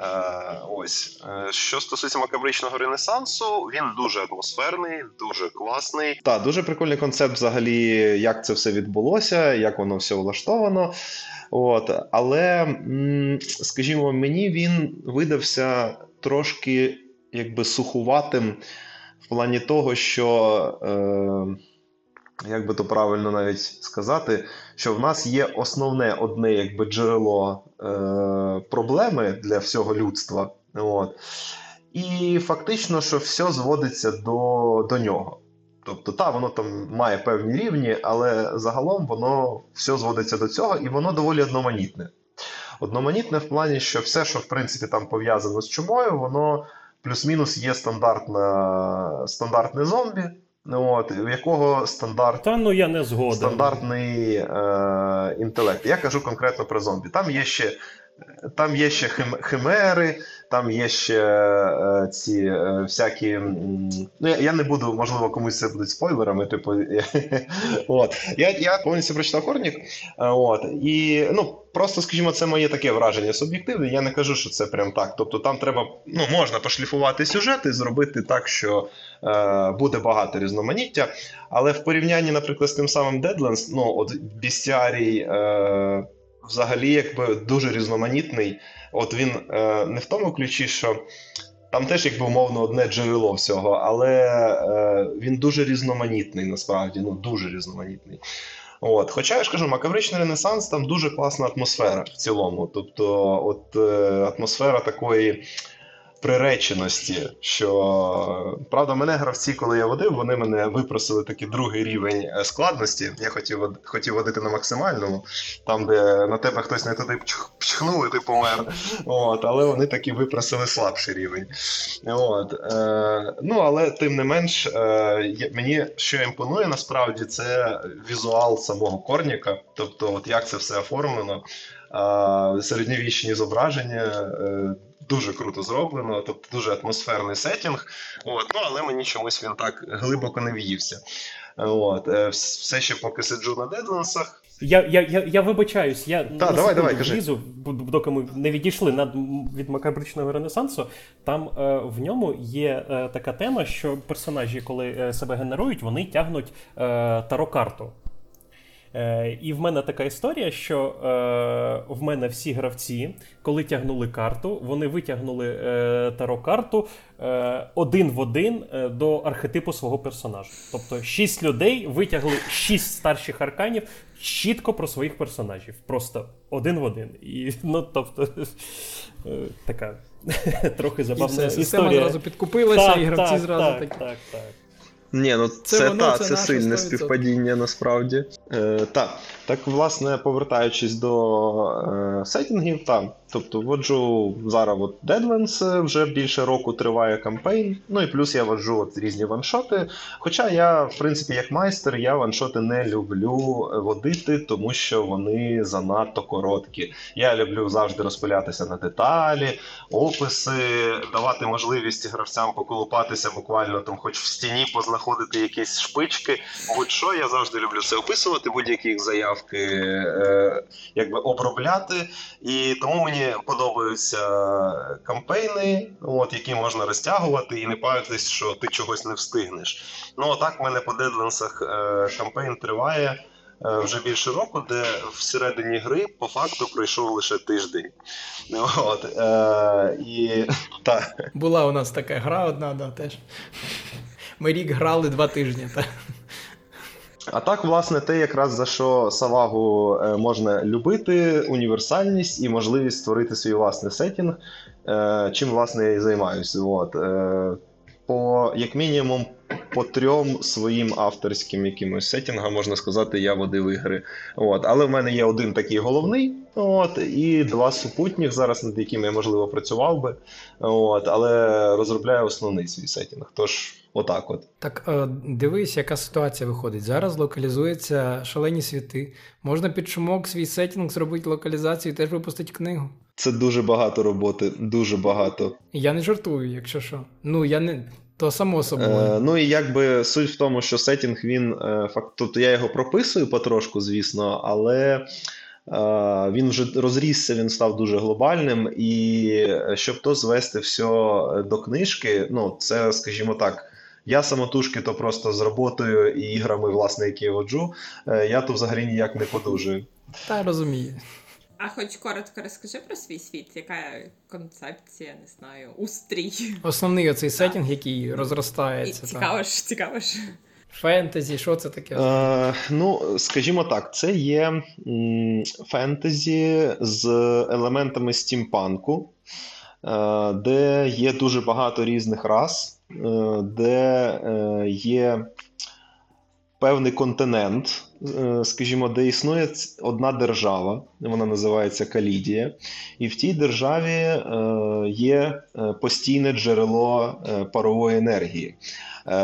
Е, ось е, що стосується макабричного ренесансу, він дуже атмосферний, дуже класний. Так, дуже прикольний концепт, взагалі, як це все відбулося, як воно все влаштовано. От, Але, скажімо, мені він видався трошки якби сухуватим в плані того, що. Е, як би то правильно навіть сказати, що в нас є основне одне якби джерело е, проблеми для всього людства. От. І фактично, що все зводиться до до нього. Тобто, та, воно там має певні рівні, але загалом воно все зводиться до цього, і воно доволі одноманітне. Одноманітне в плані, що все, що в принципі там пов'язано з чумою, воно плюс-мінус є стандартна, стандартне зомбі. От, в якого стандарт, Та, ну, я не згоден. стандартний е, інтелект. Я кажу конкретно про зомбі. Там є ще там є ще хим, химери, там є ще е, ці е, всякі. Ну, я, я не буду, можливо, комусь це будуть спойлерами. Типу, от. Я я повністю прочитав Хорнік. Е, от, і ну, просто, скажімо, це моє таке враження суб'єктивне. Я не кажу, що це прям так. Тобто там треба ну, можна пошліфувати сюжет і зробити так, що е, буде багато різноманіття. Але в порівнянні, наприклад, з тим самим Deadlands, ну, от Бістіарій. Е, взагалі якби дуже різноманітний. От він е, не в тому ключі, що там теж якби умовно одне джерело всього, але е, він дуже різноманітний, насправді, ну дуже різноманітний. От. Хоча я ж кажу, макавричний ренесанс там дуже класна атмосфера в цілому. Тобто, от е, атмосфера такої приреченості. Що правда, мене гравці, коли я водив, вони мене випросили такий другий рівень е, складності. Я хотів хотів водити на максимальному, там, де на тебе хтось не туди пчхнув, і ти помер. От, Але вони таки випросили слабший рівень. От, е, Ну, але тим не менш, е, мені що імпонує насправді, це візуал самого корніка, тобто, от як це все оформлено. Середньовічні зображення е, дуже круто зроблено, тобто дуже атмосферний сетінг. От, ну але мені чомусь він так глибоко не в'ївся. От, е, Все ще поки сиджу на дедлансах. Я я, я, я вибачаюсь, я Та, давай, давай, влізу, доки ми не відійшли над від макабричного ренесансу. Там е, в ньому є е, така тема, що персонажі, коли е, себе генерують, вони тягнуть е, таро-карту. Е, І в мене така історія, що е, в мене всі гравці, коли тягнули карту, вони витягнули е, таро-карту е, один в один е, до архетипу свого персонажа. Тобто шість людей витягли шість старших арканів чітко про своїх персонажів. Просто один в один. І, ну, тобто, е, така трохи забавна і все, історія. Система зразу підкупилася, так, і гравці так, зразу так, такі. Так, так. Ні, ну це, Це воно, та, це це, сильне 100%. співпадіння насправді. Е, так, так, власне, повертаючись до е, сеттінгів, так. Тобто воджу зараз от Deadlands, е, вже більше року триває кампейн. Ну і плюс я воджу от різні ваншоти. Хоча я, в принципі, як майстер, я ваншоти не люблю водити, тому що вони занадто короткі. Я люблю завжди розпилятися на деталі, описи, давати можливість гравцям поколупатися буквально там, хоч в стіні познаходити якісь шпички. Будь-що, я завжди люблю це описувати, будь-які заявки е, якби обробляти. І тому мені подобаються кампейни, от, які можна розтягувати і не паритись, що ти чогось не встигнеш. Ну, а так в мене по дедлансах е, кампейн триває. е, Вже більше року, де всередині гри по факту пройшов лише тиждень. От, е, і так. Була у нас така гра одна, да, теж. Ми рік грали два тижні. Та. А так, власне, те, якраз за що Савагу е, можна любити, універсальність і можливість створити свій власний сетінг, е, чим власне я і займаюся. От. Е, По, як мінімум, по трьом своїм авторським якимось сетінгам, можна сказати, я водив ігри. От. Але в мене є один такий головний, от, і два супутніх, зараз над якими я, можливо, працював би. От, але розробляю основний свій сетінг. Тож, отак от. Так, е, дивись, яка ситуація виходить. Зараз локалізуються шалені світи. Можна під шумок свій сетінг зробити локалізацію і теж випустити книгу. Це дуже багато роботи, дуже багато. Я не жартую, якщо що. Ну, я не. То само собою. Е, ну і якби суть в тому, що сетінг він е, факт, тобто я його прописую потрошку, звісно, але він вже розрісся, він став дуже глобальним. І е, щоб то звести все до книжки, ну це, скажімо так. Я самотужки то просто з роботою і іграми, власне, які я воджу, е, я то взагалі ніяк не подужую. Та розумію. А хоч коротко розкажи про свій світ, яка концепція, не знаю, устрій. Основний оцей сетінг, який розростається. та. цікаво ж, цікаво ж. Фентезі, що це таке? Е, ну, скажімо так, це є фентезі з елементами стімпанку, е, де є дуже багато різних рас, е, де е, є певний континент, е, скажімо, де існує одна держава, вона називається Калідія, і в тій державі е, є е, постійне джерело парової енергії.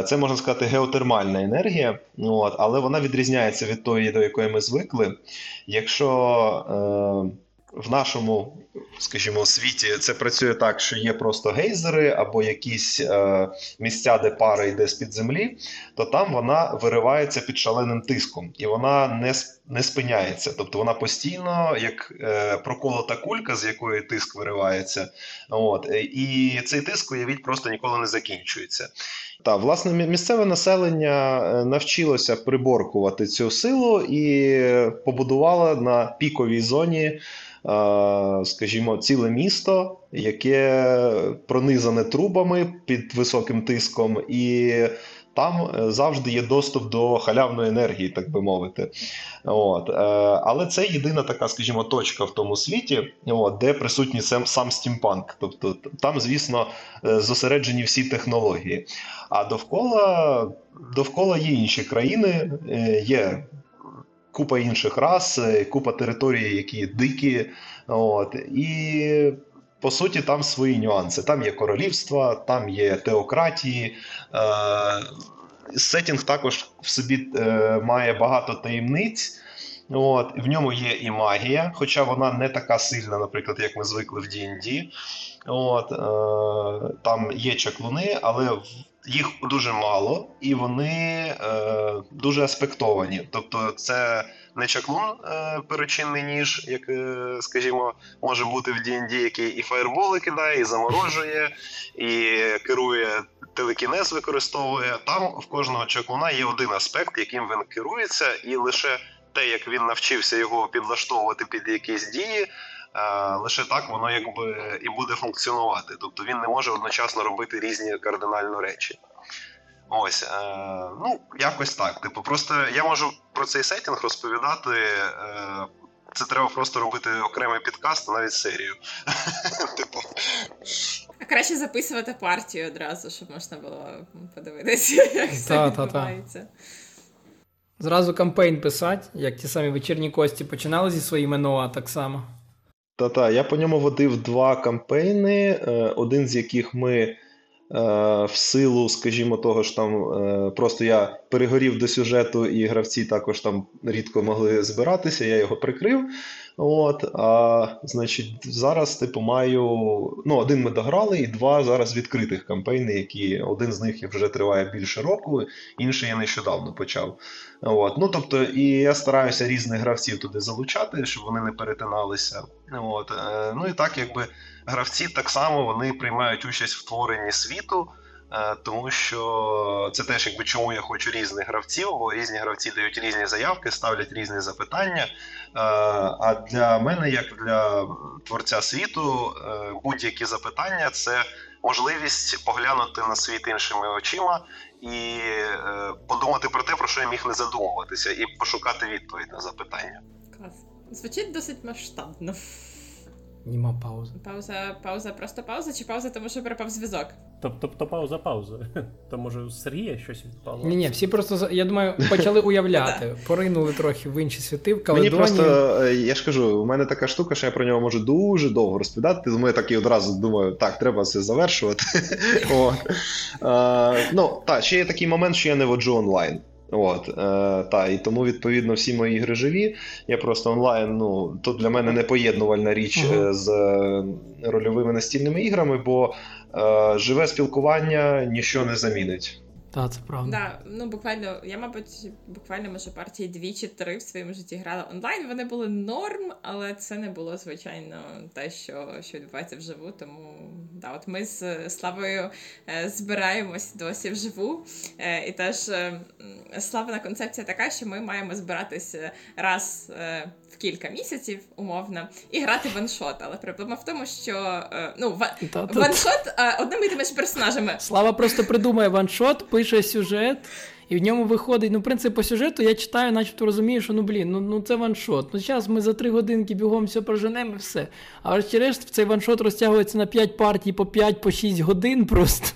Це можна сказати геотермальна енергія, ну, от, але вона відрізняється від тої, до якої ми звикли. Якщо в нашому, скажімо, світі це працює так, що є просто гейзери або якісь е, місця, де пара йде з-під землі, то там вона виривається під шаленим тиском, і вона не, не спиняється. Тобто вона постійно, як е, проколота кулька, з якої тиск виривається. От, е, і цей тиск, уявіть, просто ніколи не закінчується. Та, власне, місцеве населення е, навчилося приборкувати цю силу і побудувало на піковій зоні, скажімо, ціле місто, яке пронизане трубами під високим тиском, і там е, завжди є доступ до халявної енергії, так би мовити. От. е, Але це єдина така, скажімо, точка в тому світі, от, де присутній сам, сам стімпанк. Тобто там, звісно, е, зосереджені всі технології. А довкола, довкола є інші країни, е, є купа інших рас, е, купа територій, які дикі. От, і по суті, там свої нюанси. Там є королівства, там є теократії. Е, сетінг також в собі е, має багато таємниць. От, в ньому є і магія, хоча вона не така сильна, наприклад, як ми звикли в D&D. От, е, там є чаклуни, але в- їх дуже мало, і вони е, дуже аспектовані. Тобто, це не чаклун е, перечинний ніж, як, е, скажімо, може бути в D&D, який і фаєрболи кидає, і заморожує, і керує телекінез використовує. Там в кожного чаклуна є один аспект, яким він керується, і лише те, як він навчився його підлаштовувати під якісь дії. Е, Лише так воно якби і буде функціонувати. Тобто він не може одночасно робити різні кардинально речі. Ось, е, ну, якось так. Типу, просто я можу про цей сеттинг розповідати. Е, це треба просто робити окремий підкаст, навіть серію. Типу, А краще записувати партію одразу, щоб можна було подивитися, як все Та, та, та. відбувається. Зразу кампейн писати, як ті самі вечірні кості починали зі своїми ноа так само. Та-та, я по ньому водив два кампейни, е, один з яких ми е, в силу, скажімо, того ж там е, просто я перегорів до сюжету, і гравці також там рідко могли збиратися, я його прикрив. От, а значить, зараз, типу, маю. Ну, один ми дограли, і два зараз відкритих кампейни, які один з них вже триває більше року, інший я нещодавно почав. От. Ну, тобто, і я стараюся різних гравців туди залучати, щоб вони не перетиналися. От. е, Ну і так, якби гравці так само вони приймають участь в творенні світу. Е, Тому що це теж якби чому я хочу різних гравців, бо різні гравці дають різні заявки, ставлять різні запитання. Е, А для мене, як для творця світу, е, будь-які запитання це можливість поглянути на світ іншими очима і подумати про те, про що я міг не задумуватися, і пошукати відповідь на запитання. Клас. Звучить досить масштабно. Німа паузи. Пауза, пауза, просто пауза, чи пауза, тому що перепав зв'язок? Тобто то пауза, пауза. То може у Сергія щось відпало? Ні, ні, всі просто я думаю, почали уявляти, поринули трохи в інші світи, в Мені просто, е, я ж кажу, у мене така штука, що я про нього можу дуже довго розповідати, тому я так і одразу думаю, так, треба це завершувати. Е, Ну, та, ще є такий момент, що я не воджу онлайн. От, е, та, і тому, відповідно, всі мої ігри живі. Я просто онлайн, ну, тут для мене не поєднувальна річ е, з рольовими настільними іграми, бо е, живе спілкування нічого не замінить. Так, це правда. Да, ну буквально, я, мабуть, буквально може партії дві чи три в своєму житті грала онлайн. Вони були норм, але це не було звичайно те, що, що відбувається вживу. Тому да, от ми з Славою е, збираємось досі вживу. Е, і теж славна концепція така, що ми маємо збиратись е, раз в кілька місяців, умовно, і грати one-shot. Але проблема в тому, що е, ну, one-shot е, одними і тими ж персонажами. Слава просто придумає one-shot, пише сюжет, і в ньому виходить. Ну, в принципі, по сюжету я читаю, начебто розумію, що ну блін, ну, ну це one-shot. Ну зараз ми за три годинки бігом все проженемо і все. А врешті-решт цей one-shot розтягується на 5 партій по 5 по 6 годин просто.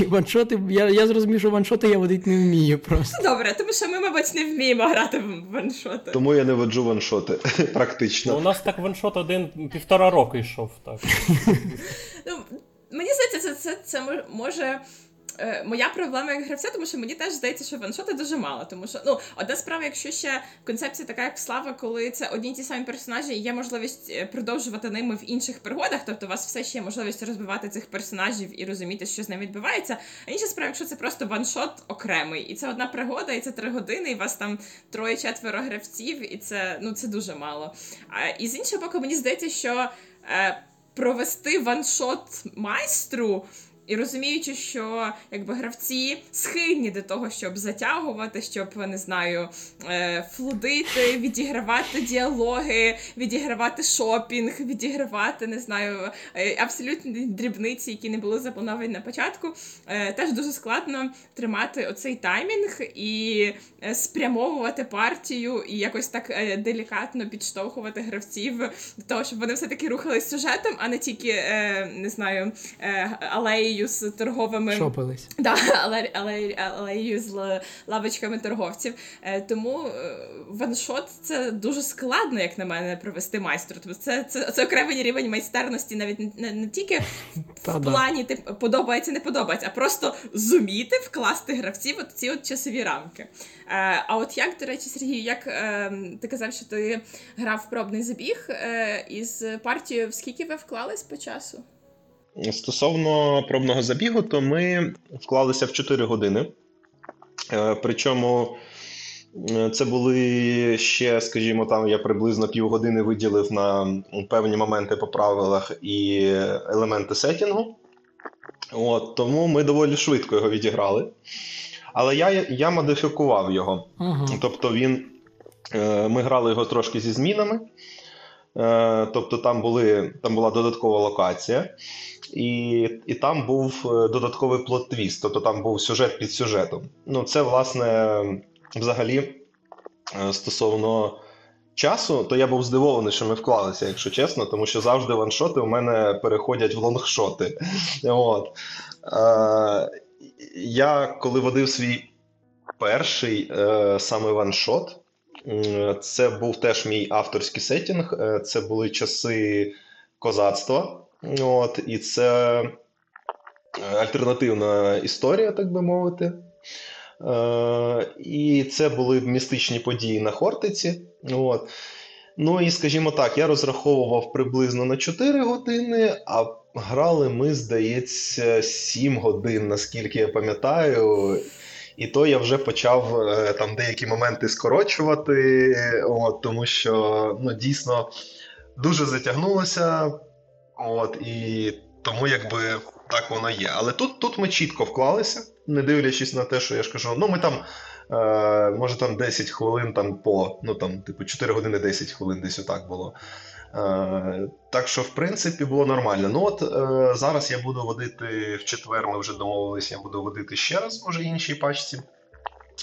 І one-shot и, я, я зрозумів, що one-shot и я водити не вмію просто. Добре, тому що ми, мабуть, не вміємо грати в one-shot и. Тому я не воджу one-shot и Ну, практично. у нас так one-shot один півтора року йшов. Так. Ну, мені здається, це, це, це може. Е, Моя проблема як гравця, тому що мені теж здається, що one-shot и дуже мало. Тому що ну одна справа, якщо ще концепція така, як слава, коли це одні й ті самі персонажі, і є можливість е, продовжувати ними в інших пригодах, тобто у вас все ще є можливість розбивати цих персонажів і розуміти, що з ними відбувається. А інша справа, якщо це просто ваншот окремий, і це одна пригода, і це три години, і вас там троє-четверо гравців, і це ну це дуже мало. А, і з іншого боку, мені здається, що. Е, провести ваншот майстру. І розуміючи, що якби гравці схильні до того, щоб затягувати, щоб не знаю, е, флудити, відігравати діалоги, відігравати шопінг, відігравати, не знаю, е, абсолютні дрібниці, які не були заплановані на початку. Е, теж дуже складно тримати оцей таймінг і спрямовувати партію і якось так делікатно підштовхувати гравців до того, щоб вони все-таки рухались сюжетом, а не тільки не знаю, е, алеєю з торговими Шопились. Да, але, але, алеєю з лавочками торговців. Е, тому е, ваншот це дуже складно, як на мене, провести майстру. Тобто це, це, це окремий рівень майстерності, навіть не, не, не тільки в плані тип, подобається, не подобається, а просто зуміти вкласти гравців от ці от часові рамки. Е, а от як, до речі, Сергій, як е, ти казав, що ти грав в пробний забіг е, із партією, скільки ви вклались по часу? Стосовно пробного забігу, то ми вклалися в 4 години. Е, Причому е, це були ще, скажімо, там я приблизно півгодини виділив на певні моменти по правилах і елементи сетінгу. От, тому ми доволі швидко його відіграли. Але я, я модифікував його. Угу. Тобто він, е, ми грали його трошки зі змінами. Тобто там, були, там була додаткова локація, і, і там був е, додатковий plot twist, тобто там був сюжет під сюжетом. Ну, це, власне, взагалі, е, стосовно часу, то я був здивований, що ми вклалися, якщо чесно, тому що завжди one-shot и у мене переходять в long-shot и. От. Е, Я коли водив свій перший е, саме one-shot, це був теж мій авторський сетінг. Е, це були часи козацтва. От, І це альтернативна історія, так би мовити. Е, І це були містичні події на Хортиці. От. Ну і скажімо так, я розраховував приблизно на 4 години, а грали ми, здається, 7 годин, наскільки я пам'ятаю. І то я вже почав е, там деякі моменти скорочувати, от, тому що ну, дійсно дуже затягнулося. От, І тому якби так воно є. Але тут тут ми чітко вклалися, не дивлячись на те, що я ж кажу, ну ми там. Е, може там 10 хвилин там по, ну там, типу, 4 години 10 хвилин десь отак було. Е, так що, в принципі, було нормально. Ну от е, зараз я буду водити в четвер, ми вже домовилися, я буду водити ще раз, може, іншій пачці.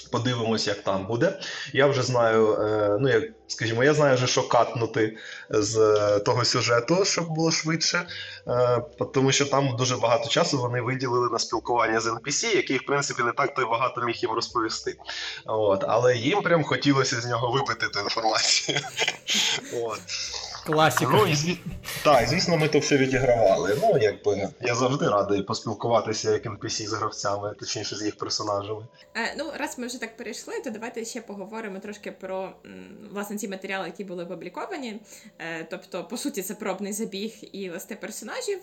Подивимось, як там буде. Я вже знаю, е, ну як скажімо, я знаю, вже, що катнути з того сюжету, щоб було швидше, е, тому що там дуже багато часу вони виділили на спілкування з NPC, який, в принципі, не так то й багато міг їм розповісти. От, Але їм прям хотілося з нього випити ту інформацію. Класіка. Ну, і зві... Так, звісно, ми то все відігравали. Ну, якби я завжди радий поспілкуватися як NPC з гравцями, точніше з їх персонажами. Е, Ну, раз ми вже так перейшли, то давайте ще поговоримо трошки про власне ці матеріали, які були опубліковані. Е, Тобто, по суті, це пробний забіг і листи персонажів.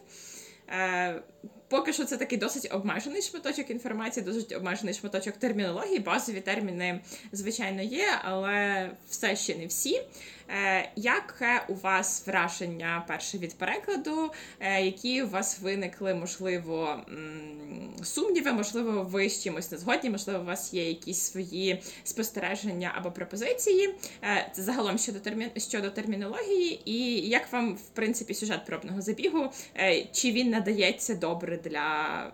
Е, Поки що це такий досить обмежений шматочок інформації, досить обмежений шматочок термінології. Базові терміни, звичайно, є, але все ще не всі. Е, Яке у вас враження перше від перекладу? Е, Які у вас виникли, можливо, сумніви? Можливо, ви з чимось не згодні, можливо, у вас є якісь свої спостереження або пропозиції. Е, Це загалом щодо термін... щодо термінології, і як вам, в принципі, сюжет пробного забігу? Чи він надається добре для,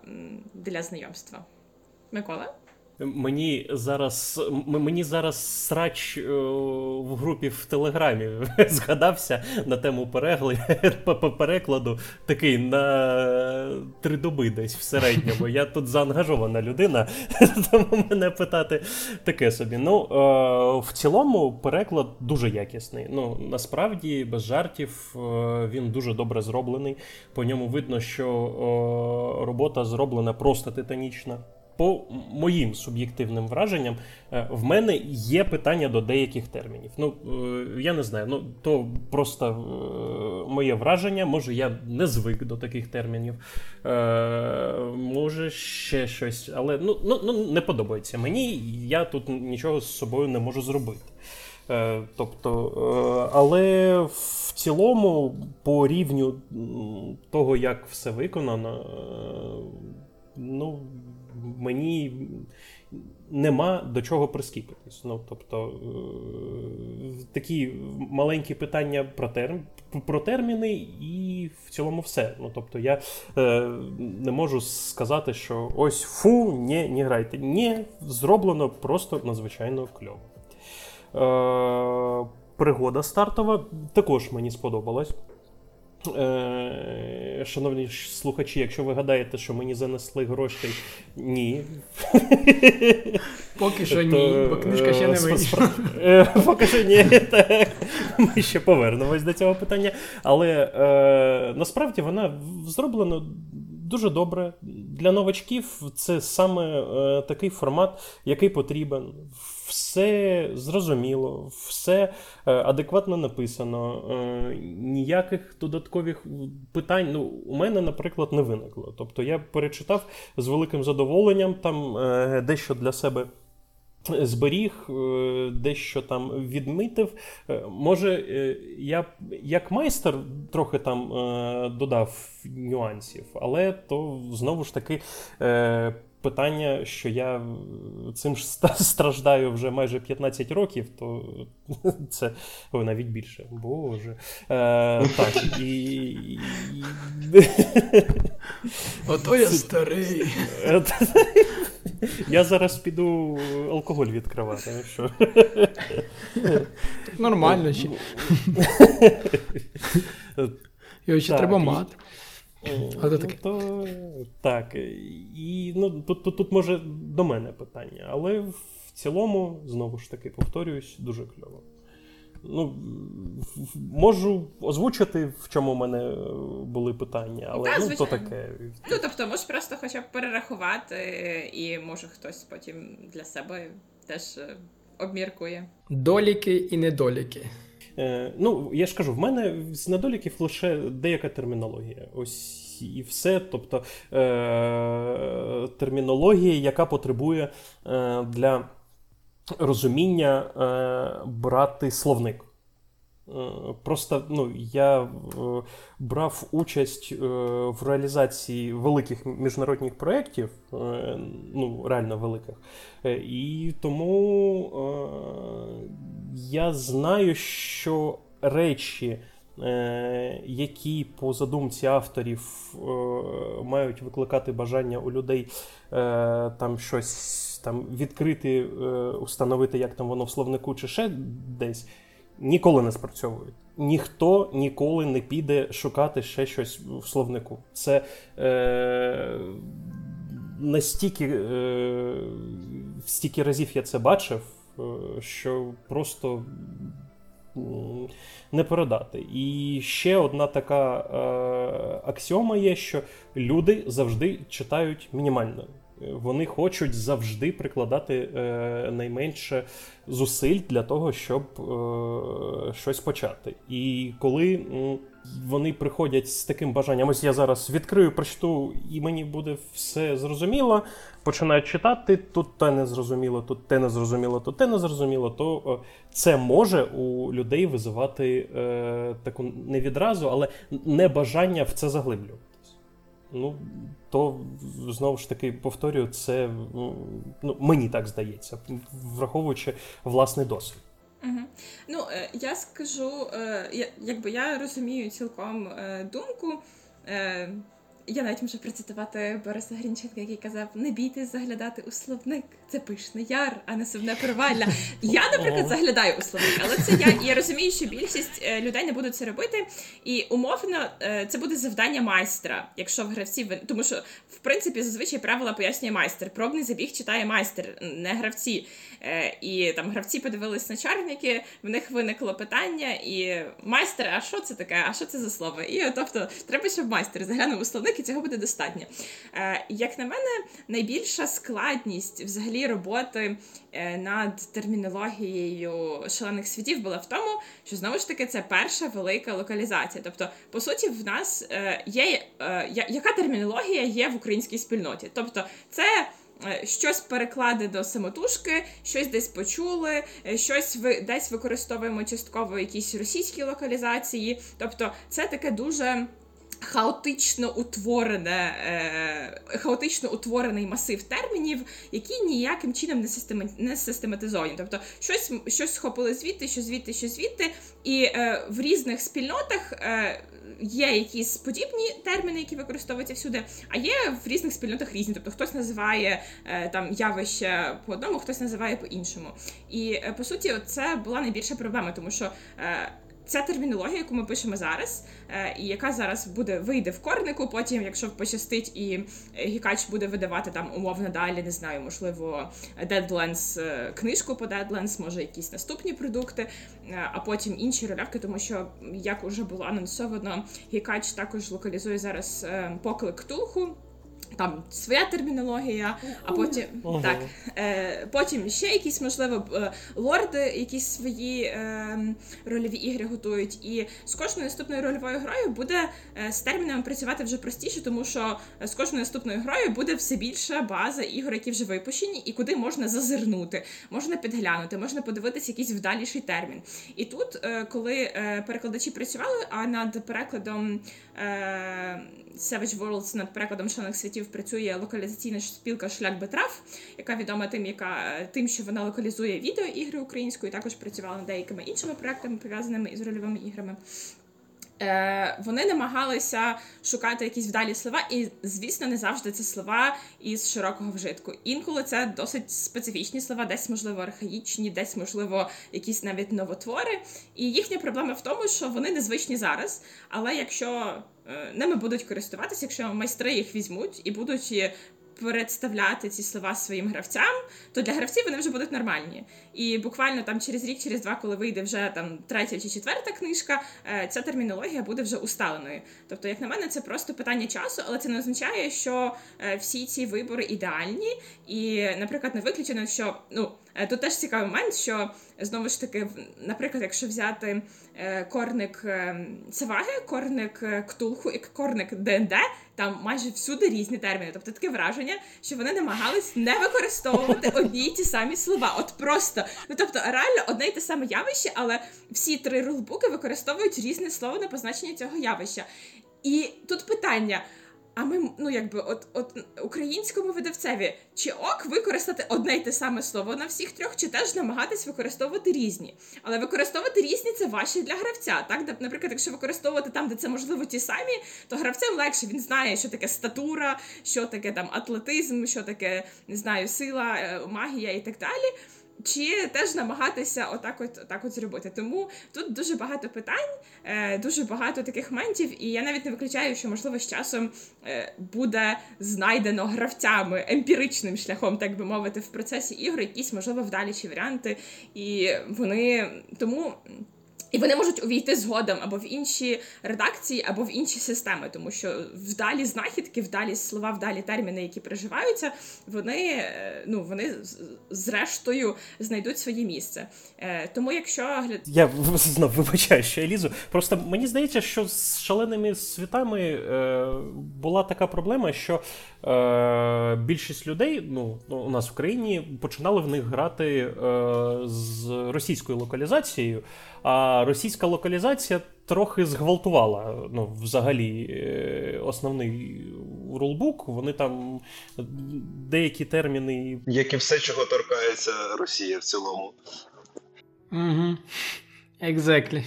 для знайомства? Микола? Мені зараз мені зараз срач е, в групі в Телеграмі згадався на тему перекладу такий на три доби десь в середньому. Я тут заангажована людина, тому мене питати таке собі. Ну, е, в цілому переклад дуже якісний. Ну, Насправді, без жартів, е, він дуже добре зроблений. По ньому видно, що робота зроблена просто титанічна по моїм суб'єктивним враженням, е, в мене є питання до деяких термінів. Ну, е, я не знаю, ну то просто е, моє враження, може, я не звик до таких термінів, може ще щось, але ну, ну, ну, не подобається мені, я тут нічого з собою не можу зробити. Тобто, але в цілому, по рівню того, як все виконано, ну мені нема до чого прискіпитись. Ну, тобто е, такі маленькі питання про терм, про терміни, і в цілому все. Ну, тобто я е, не можу сказати, що ось фу, ні, не грайте. Ні, зроблено просто надзвичайно кльово. Е, Пригода стартова також мені сподобалась. Е, шановні слухачі, якщо ви гадаєте, що мені занесли гроші, ні. Поки що ні, бо книжка ще не е, вийшла. Е, поки що ні. так. Ми ще повернемось до цього питання. Але насправді вона зроблена дуже добре. Для новачків це саме такий формат, який потрібен все зрозуміло, все е, адекватно написано, е, ніяких додаткових питань ну, у мене, наприклад, не виникло. Тобто я перечитав з великим задоволенням там е, дещо для себе. Зберіг, дещо там відмітив. Може, я як майстер трохи там додав нюансів, але то знову ж таки питання, що я цим ж страждаю вже майже 15 років, то це о, навіть більше. Боже. Е, Так, і. Ото я старий. Я зараз піду алкоголь відкривати. що? Нормально ще. Його ще треба мати. А то таке. Ну, то, Так. І ну, тут, тут, тут може до мене питання, але в цілому, знову ж таки, повторююсь, дуже кльово. Ну, Можу озвучити, в чому в мене були питання, але да, ну, то таке. Ну, тобто, можеш просто хоча б перерахувати, і може хтось потім для себе теж е, обміркує. Доліки і недоліки. Е, Ну, я ж кажу, в мене з недоліків лише деяка термінологія. Ось і все. Тобто е- термінологія, яка потребує е- для розуміння е- брати словник. Е, просто ну, я брав участь в реалізації великих міжнародних проєктів, ну, реально великих. І тому я знаю, що речі, е, які по задумці авторів е, мають викликати бажання у людей е, там щось там відкрити, установити, як там воно в словнику чи ще десь, ніколи не спрацьовують. Ніхто ніколи не піде шукати ще щось в словнику. Це е, настільки е, стільки разів я це бачив. Е, що просто не передати. І ще одна така е, аксіома є, що люди завжди читають мінімально. Вони хочуть завжди прикладати е, найменше зусиль для того, щоб е, щось почати. І коли вони приходять з таким бажанням, ось я зараз відкрию, прочту, і мені буде все зрозуміло. Починають читати, тут те не зрозуміло, тут те не зрозуміло, тут те не зрозуміло, то е, це може у людей визивати е, таку не відразу, але не бажання в це заглиблюватись. Ну, то знову ж таки повторюю, це ну, мені так здається, враховуючи власний досвід. Угу. Ну, е, я скажу, е, якби я розумію цілком е, думку. Я навіть можу процитувати Бориса Грінченка, який казав: не бійтесь заглядати у словник, це пишний яр, а не сувне провалля. Я, наприклад, заглядаю у словник, але це я я розумію, що більшість людей не будуть це робити. І умовно це буде завдання майстра, якщо в гравці тому що в принципі зазвичай правила пояснює майстер. Пробний забіг читає майстер, не гравці. Е, і там гравці подивились на чарники, в них виникло питання, і майстер, а що це таке? А що це за слово? І тобто, треба, щоб майстер заглянув у словник, і цього буде достатньо. Е, як на мене, найбільша складність взагалі роботи е, над термінологією шалених світів була в тому, що знову ж таки це перша велика локалізація. Тобто, по суті, в нас є яка термінологія є в українській спільноті? Тобто, це. Е, щось переклади до самотужки, щось десь почули, е, щось ви десь використовуємо частково якісь російські локалізації. Тобто, це таке дуже. Хаотично утворене, е, хаотично утворений масив термінів, які ніяким чином не система, не систематизовані. Тобто щось щось схопили звідти, що звідти, що звідти, і е, в різних спільнотах е, є якісь подібні терміни, які використовуються всюди, а є в різних спільнотах різні. Тобто хтось називає е, там явище по одному, хтось називає по іншому. І е, по суті, це була найбільша проблема, тому що. Е, Ця термінологія, яку ми пишемо зараз, е, і яка зараз буде вийде в корнику. Потім, якщо пощастить, і гікач буде видавати там умовно далі, не знаю, можливо, Deadlands, е, книжку по Deadlands, може якісь наступні продукти, е, а потім інші ролявки, тому що як уже було анонсовано, гікач також локалізує зараз поклик Тулху. Там своя термінологія, а потім uh-huh. так, е, потім ще якісь, можливо, е, лорди, якісь свої е, рольові ігри готують. І з кожною наступною рольовою грою буде е, з термінами працювати вже простіше, тому що з кожною наступною грою буде все більша база ігор, які вже випущені, і куди можна зазирнути, можна підглянути, можна подивитися якийсь вдаліший термін. І тут, е, коли е, перекладачі працювали, а над перекладом Savage Worlds над перекладом шалених світів працює локалізаційна спілка Шлях Бетрав, яка відома тим, яка тим, що вона локалізує відеоігри українською, також працювала над деякими іншими проектами пов'язаними із рольовими іграми. Е, вони намагалися шукати якісь вдалі слова, і, звісно, не завжди це слова із широкого вжитку. Інколи це досить специфічні слова, десь, можливо, архаїчні, десь, можливо, якісь навіть новотвори. І їхня проблема в тому, що вони незвичні зараз. Але якщо е, ними будуть користуватися, якщо майстри їх візьмуть і будуть представляти ці слова своїм гравцям, то для гравців вони вже будуть нормальні. І буквально там через рік, через два, коли вийде вже там третя чи четверта книжка, е, ця термінологія буде вже усталеною. Тобто, як на мене, це просто питання часу, але це не означає, що е, всі ці вибори ідеальні. І, наприклад, не виключено, що ну. Е, тут теж цікавий момент, що знову ж таки, наприклад, якщо взяти корник Саваги, корник Ктулху і корник ДНД, там майже всюди різні терміни. Тобто таке враження, що вони намагались не використовувати одні й ті самі слова. От просто ну тобто, реально одне й те саме явище, але всі три рулбуки використовують різне слово на позначення цього явища. І тут питання. А ми, ну якби, от от українському видавцеві, чи ок використати одне й те саме слово на всіх трьох, чи теж намагатись використовувати різні. Але використовувати різні це важче для гравця. Так, наприклад, якщо використовувати там, де це можливо ті самі, то гравцям легше він знає, що таке статура, що таке там атлетизм, що таке не знаю, сила, е, магія і так далі чи теж намагатися отак от отак от зробити. Тому тут дуже багато питань, е, дуже багато таких моментів, і я навіть не виключаю, що можливо з часом е, буде знайдено гравцями емпіричним шляхом, так би мовити, в процесі ігри якісь можливо вдаліші варіанти, і вони тому. І вони можуть увійти згодом або в інші редакції, або в інші системи, тому що вдалі знахідки, вдалі слова, вдалі терміни, які приживаються, вони е, ну вони зрештою знайдуть своє місце. Е, тому, якщо я знов вибачаю, що я лізу. Просто мені здається, що з шаленими світами е, була така проблема, що е, більшість людей, ну у нас в країні, починали в них грати е, з російською локалізацією. А російська локалізація трохи зґвалтувала ну, взагалі е, основний рулбук. Вони там деякі терміни. Як і все, чого торкається Росія в цілому. Угу. Exactly.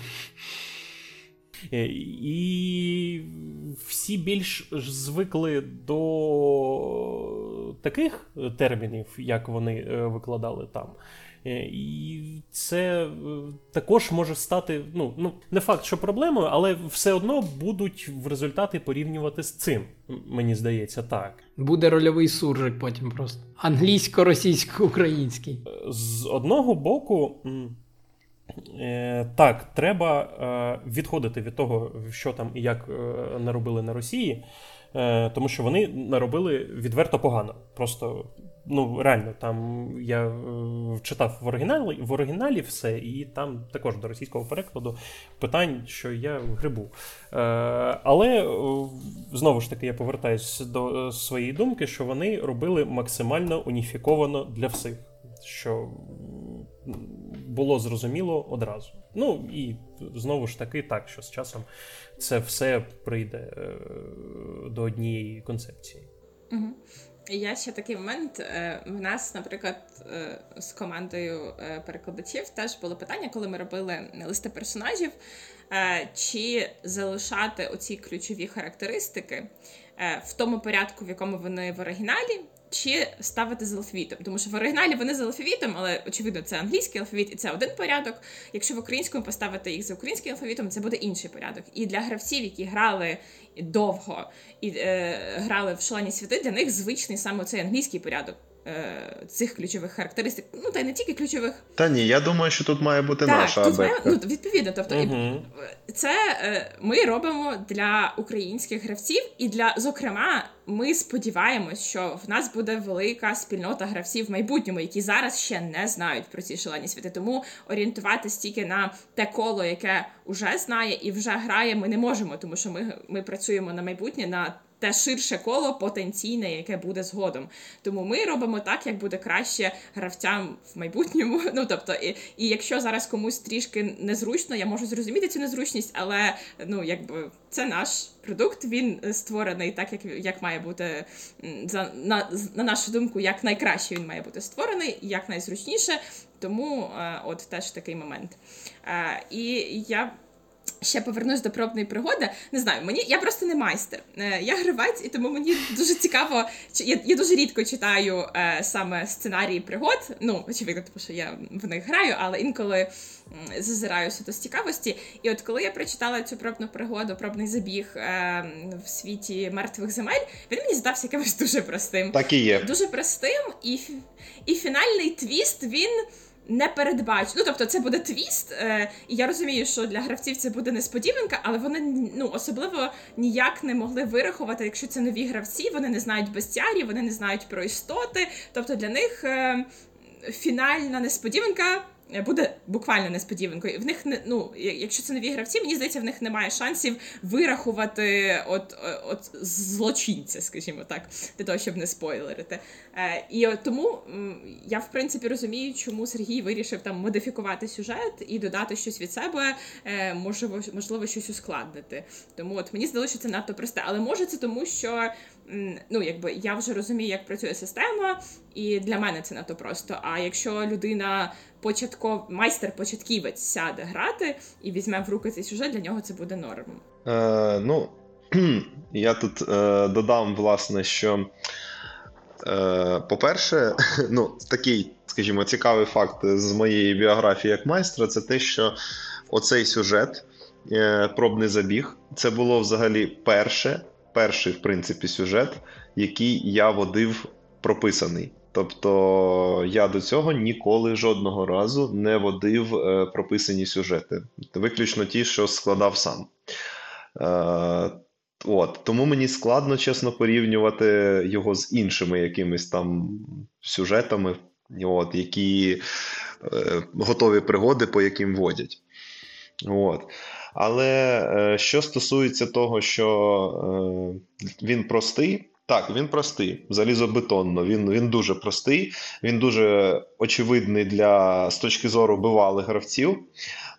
І всі більш звикли до таких термінів, як вони е, викладали там. Е, і це е, також може стати, ну ну не факт, що проблемою, але все одно будуть в результаті порівнювати з цим. Мені здається, так. Буде рольовий суржик потім просто англійсько-російсько-український. З одного боку. Так, треба відходити від того, що там і як наробили на Росії, тому що вони наробили відверто погано. Просто Ну, реально, там я е, читав в оригіналі в оригіналі все, і там також до російського перекладу питань, що я грибу. Е, Але е, знову ж таки я повертаюся до своєї думки, що вони робили максимально уніфіковано для всіх, що було зрозуміло одразу. Ну і знову ж таки, так, що з часом це все прийде до однієї концепції. Угу. Є ще такий момент. Е, в нас, наприклад, е, з командою е, перекладачів теж було питання, коли ми робили листи персонажів, чи залишати оці ключові характеристики в тому порядку, в якому вони в оригіналі, чи ставити з алфавітом. Тому що в оригіналі вони з алфавітом, але очевидно, це англійський алфавіт, і це один порядок. Якщо в українському поставити їх за українським алфавітом, це буде інший порядок. І для гравців, які грали довго і е, грали в шалені світи, для них звичний саме цей англійський порядок. Е, цих ключових характеристик, ну та й не тільки ключових. Та ні, я думаю, що тут має бути так, наша тут має, ну, відповідно. Тобто, uh це е, ми робимо для українських гравців, і для зокрема, ми сподіваємось, що в нас буде велика спільнота гравців в майбутньому, які зараз ще не знають про ці шалені світи. Тому орієнтуватись тільки на те коло, яке вже знає і вже грає, ми не можемо, тому що ми, ми працюємо на майбутнє на те ширше коло потенційне, яке буде згодом. Тому ми робимо так, як буде краще гравцям в майбутньому. Ну тобто, і, і якщо зараз комусь трішки незручно, я можу зрозуміти цю незручність, але ну якби це наш продукт. Він створений так, як як має бути за на, на нашу думку, як найкраще він має бути створений, як найзручніше. Тому е, от теж такий момент. Е, і я. Ще повернусь до пробної пригоди. Не знаю, мені я просто не майстер. Е, я гравець, і тому мені дуже цікаво. Я я дуже рідко читаю е, саме сценарії пригод. Ну, очевидно, тому що я в них граю, але інколи зазираюся до цікавості. І от коли я прочитала цю пробну пригоду, пробний забіг е, в світі мертвих земель, він мені здався якимось дуже простим. Так і є. Дуже простим, і, і фінальний твіст він не передбачу. Ну, тобто, це буде твіст, е, і я розумію, що для гравців це буде несподіванка, але вони ну особливо ніяк не могли вирахувати, якщо це нові гравці, вони не знають бестіарів, вони не знають про істоти. Тобто для них е, фінальна несподіванка. Е, буде буквально несподіванкою. В них не ну, якщо це нові гравці, мені здається, в них немає шансів вирахувати от от злочинця, скажімо так, для того, щоб не спойлерити. Е, І тому я в принципі розумію, чому Сергій вирішив там модифікувати сюжет і додати щось від себе, е, можливо, можливо, щось ускладнити. Тому от мені здалося, що це надто просте, але може це тому, що ну, якби я вже розумію, як працює система, і для мене це надто просто. А якщо людина початков майстер-початківець сяде грати і візьме в руки цей сюжет, для нього це буде норм. Е, Ну я тут е, додам, власне, що. Е, по-перше, ну, такий, скажімо, цікавий факт з моєї біографії як майстра, це те, що оцей сюжет, е, пробний забіг, це було взагалі перше перший, в принципі, сюжет, який я водив прописаний. Тобто я до цього ніколи жодного разу не водив е, прописані сюжети. Виключно ті, що складав сам. Е, от. Тому мені складно, чесно, порівнювати його з іншими якимись там сюжетами, от, які е, готові пригоди, по яким водять. От. Але е, що стосується того, що е, він простий, так, він простий, залізобетонно. Він він дуже простий, він дуже очевидний для з точки зору бивалих гравців.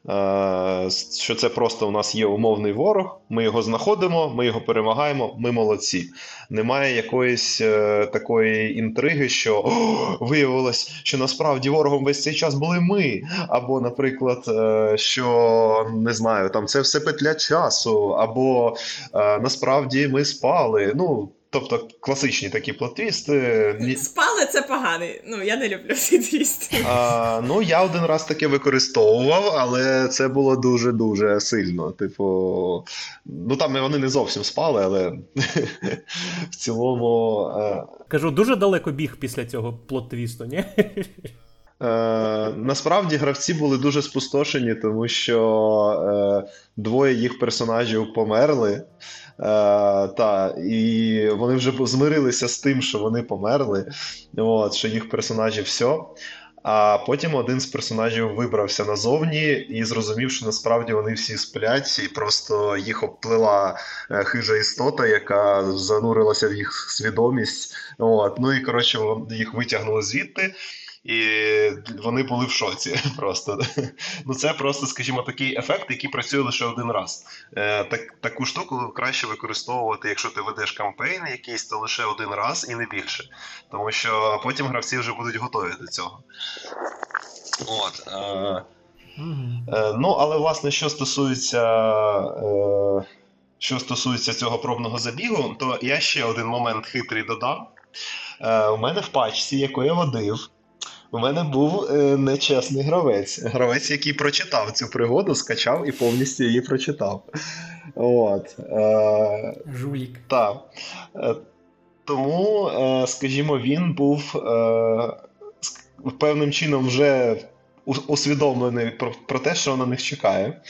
Е, що це просто у нас є умовний ворог, ми його знаходимо, ми його перемагаємо, ми молодці. Немає якоїсь е, такої інтриги, що виявилось, що насправді ворогом весь цей час були ми. Або, наприклад, е, що не знаю, там це все петля часу, або насправді ми спали. Ну, Тобто класичні такі плотвісти. Спали це поганий. Ну, я не люблю цей твіст. А, Ну, я один раз таке використовував, але це було дуже-дуже сильно. Типу, ну там вони не зовсім спали, але в цілому. Кажу, дуже далеко біг після цього плот-твісту, ні? Е, Насправді гравці були дуже спустошені, тому що е, двоє їх персонажів померли. Е, та, І вони вже змирилися з тим, що вони померли, от, що їх персонажі все. А потім один з персонажів вибрався назовні і зрозумів, що насправді вони всі сплять, і просто їх обплила е, хижа істота, яка занурилася в їх свідомість. От. Ну і коротше, їх витягнули звідти. І вони були в шоці. Просто ну це просто, скажімо, такий ефект, який працює лише один раз. Е, так, Таку штуку краще використовувати, якщо ти ведеш кампейн якийсь, то лише один раз і не більше. Тому що потім гравці вже будуть готові до цього. От. Е, е, Ну, але власне, що стосується. Е, що стосується цього пробного забігу, то я ще один момент хитрий додам. Е, У мене в пачці, яку я водив, у мене був е, нечесний гравець. Гравець, який прочитав цю пригоду, скачав і повністю її прочитав. От. Е, Жулік. Так. Е, тому, е, скажімо, він був е, певним чином вже усвідомлений про, про те, що на них чекає.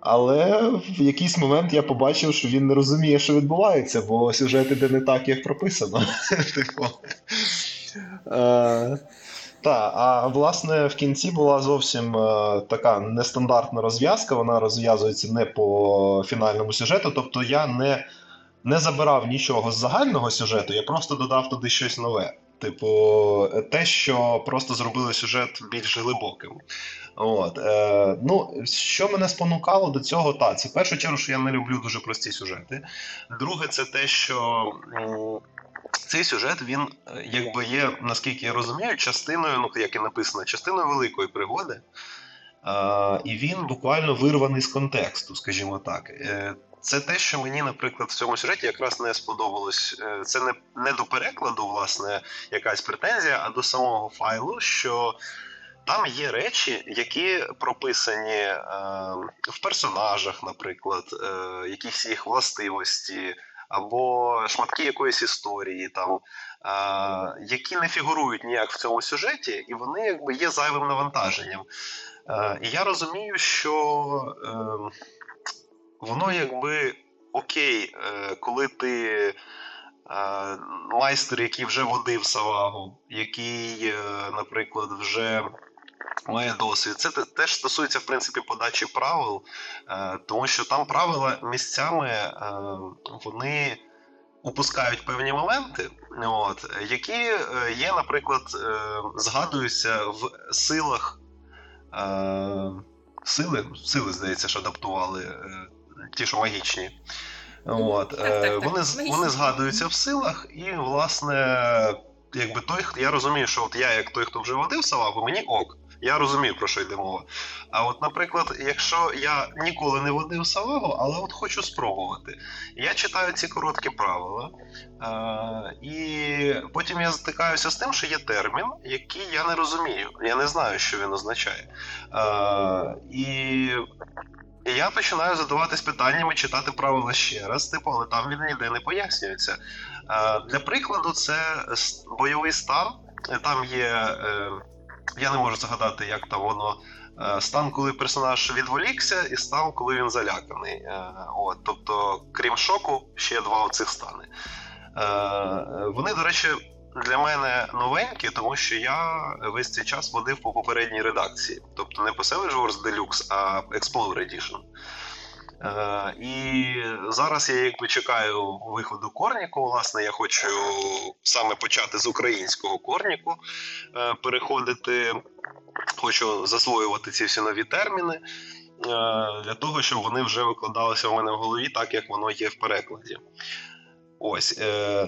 Але в якийсь момент я побачив, що він не розуміє, що відбувається, бо сюжет іде не так, як прописано. Типу. Е, так, а власне в кінці була зовсім е, така нестандартна розв'язка. Вона розв'язується не по фінальному сюжету. Тобто я не не забирав нічого з загального сюжету, я просто додав туди щось нове. Типу, те, що просто зробило сюжет більш глибоким. От, е, ну, Що мене спонукало до цього, та, це в першу чергу, що я не люблю дуже прості сюжети. Друге, це те, що м, цей сюжет, він е, якби є, наскільки я розумію, частиною, ну як і написано, частиною великої пригоди. Е, і він буквально вирваний з контексту, скажімо так. Е, це те, що мені, наприклад, в цьому сюжеті якраз не сподобалось. Е, це не не до перекладу, власне, якась претензія, а до самого файлу, що там є речі, які прописані е, в персонажах, наприклад, е, якісь їх властивості, або шматки якоїсь історії, там, е, які не фігурують ніяк в цьому сюжеті, і вони якби є зайвим навантаженням. Е, і я розумію, що е, воно якби окей, е, коли ти. Е, майстер, який вже водив савагу, який, е, наприклад, вже має досвід. Це теж стосується в принципі подачі правил, е, тому що там правила місцями вони упускають певні моменти, от, які є, наприклад, згадуються в силах. Сили, сили, здається, що адаптували ті, що магічні. От, так, так, так. Вони вони згадуються в силах, і, власне, якби той, я розумію, що от я, як той, хто вже водив салагу, мені ок. Я розумію, про що йде мова. А от, наприклад, якщо я ніколи не водив салагу, але от хочу спробувати, я читаю ці короткі правила, е- і потім я стикаюся з тим, що є термін, який я не розумію. Я не знаю, що він означає. Е- І і я починаю задаватись питаннями, читати правила ще раз, типу, але там він ніде не пояснюється. Е, Для прикладу, це бойовий стан. Там є. Е, я не можу згадати, як там воно. Е, стан, коли персонаж відволікся, і стан, коли він заляканий. Е, от, Тобто, крім шоку, ще два оцих стани. Е, вони, до речі, для мене новенькі, тому що я весь цей час водив по попередній редакції. Тобто не по Savage Wars Deluxe, а Explorer Edition. Е, І зараз я якби чекаю виходу корніку. Власне, я хочу саме почати з українського корніку, е, переходити, хочу засвоювати ці всі нові терміни. Е, для того, щоб вони вже викладалися в мене в голові, так як воно є в перекладі. Ось.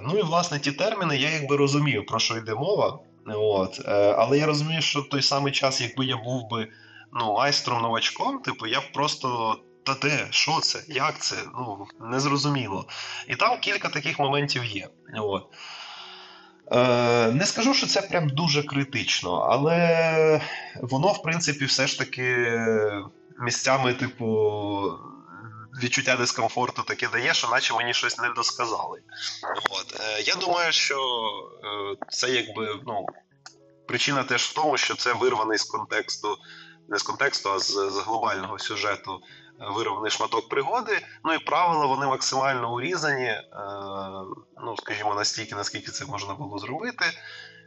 Ну і власне ті терміни я якби розумію, про що йде мова. От. Але я розумію, що в той самий час, якби я був би ну, майстром новачком, типу, я б просто. Та де, що це? Як це? Ну, незрозуміло. І там кілька таких моментів є. От. Е, Не скажу, що це прям дуже критично, але воно, в принципі, все ж таки місцями, типу, відчуття дискомфорту таке дає, що наче мені щось не досказали. От. Е, Я думаю, що е, це якби ну, причина теж в тому, що це вирваний з контексту, не з контексту, а з, з глобального сюжету. Вирваний шматок пригоди, ну і правила вони максимально урізані, е, ну скажімо, настільки, наскільки це можна було зробити.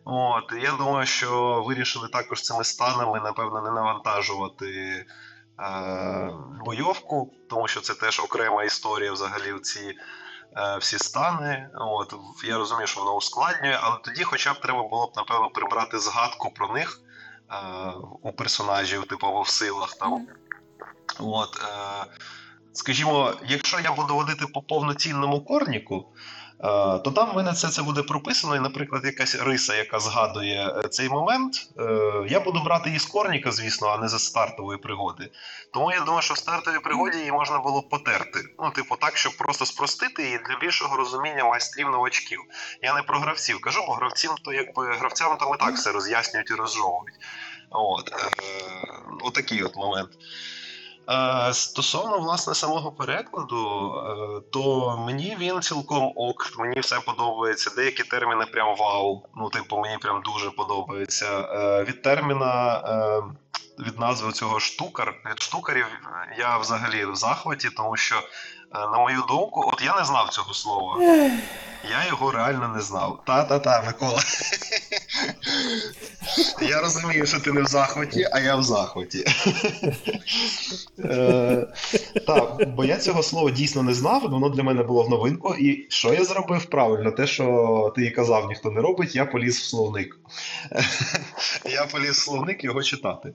От я думаю, що вирішили також цими станами, напевно, не навантажувати Е, бойовку, тому що це теж окрема історія взагалі ці е, всі стани. От Я розумію, що воно ускладнює, але тоді, хоча б треба було б, напевно, прибрати згадку про них у персонажів, типу в силах там. От, Скажімо, якщо я буду водити по повноцінному корніку, Е, то там в мене це це буде прописано, і, наприклад, якась риса, яка згадує е, цей момент. Е, я буду брати її з корніка, звісно, а не з стартової пригоди. Тому я думаю, що в стартовій пригоді її можна було потерти. Ну, типу, так, щоб просто спростити її для більшого розуміння майстрів новачків. Я не про гравців кажу, бо гравцям то якби гравцям там і так все роз'яснюють і розжовують. От, е, Отакий от момент. Е, стосовно власне самого перекладу, е, то мені він цілком ок, мені все подобається. Деякі терміни прям вау. Ну, типу, мені прям дуже подобається. Е, від терміна, від назви цього штукар, від штукарів я взагалі в захваті, тому що, на мою думку, от я не знав цього слова. Я його реально не знав. Та-та-та, Микола. Я розумію, що ти не в захваті, а я в захваті. Е, так, бо я цього слова дійсно не знав, воно для мене було в новинку. І що я зробив правильно? Те, що ти казав, ніхто не робить, я поліз в словник. Я поліз в словник його читати.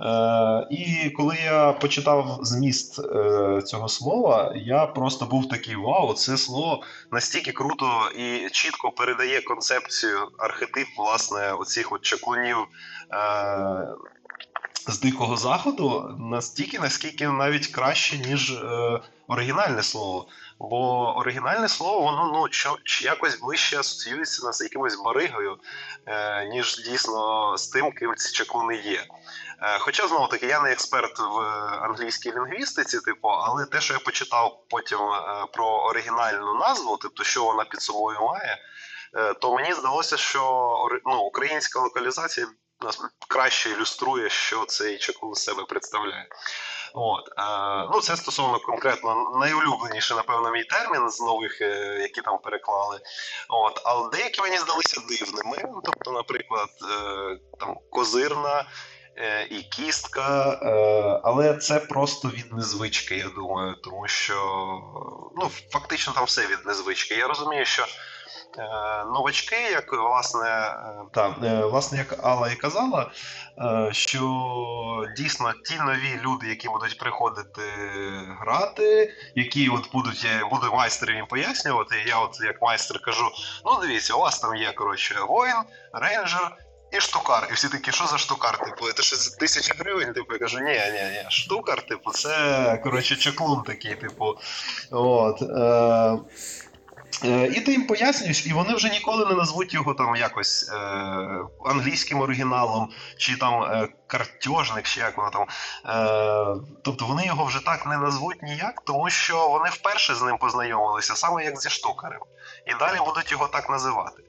Е, І коли я почитав зміст е, цього слова, я просто був такий: вау, це слово настільки круто і чітко передає концепцію архетип, власне, оцих от чаклунів. Е, з дикого заходу настільки, наскільки навіть краще, ніж е, оригінальне слово. Бо оригінальне слово, воно ну що, якось ближче асоціюється з якимось баригою, е, ніж дійсно з тим, ким ці чаклуни є. Е, хоча, знову таки, я не експерт в англійській лінгвістиці, типу, але те, що я почитав потім е, про оригінальну назву, тобто, що вона під собою має, то мені здалося, що ну, українська локалізація нас краще ілюструє, що цей чекун з себе представляє. От, е, ну Це стосовно конкретно найулюбленіший, напевно, мій термін з нових, е, які там переклали. От, Але деякі мені здалися дивними. Тобто, наприклад, е, там козирна. Е, і кістка, е, але це просто від незвички, я думаю, тому що ну, фактично там все від незвички. Я розумію, що Е, новачки, як власне та, власне, як Алла і казала, що дійсно ті нові люди, які будуть приходити грати, які от будуть буду майстером їм пояснювати. Я, от як майстер, кажу: ну дивіться, у вас там є коротше воїн, рейнджер. І штукар, і всі такі, що за штукар? Типу, це ж тисяча гривень. Типу, я кажу, ні, ні, ні, штукар, типу, це коротше чаклун такий, типу. От. Е- Е, і ти їм пояснюєш, і вони вже ніколи не назвуть його там якось е, англійським оригіналом, чи там е, картьожник, чи як воно там. Е, Тобто вони його вже так не назвуть ніяк, тому що вони вперше з ним познайомилися, саме як зі штукарем. І далі будуть його так називати.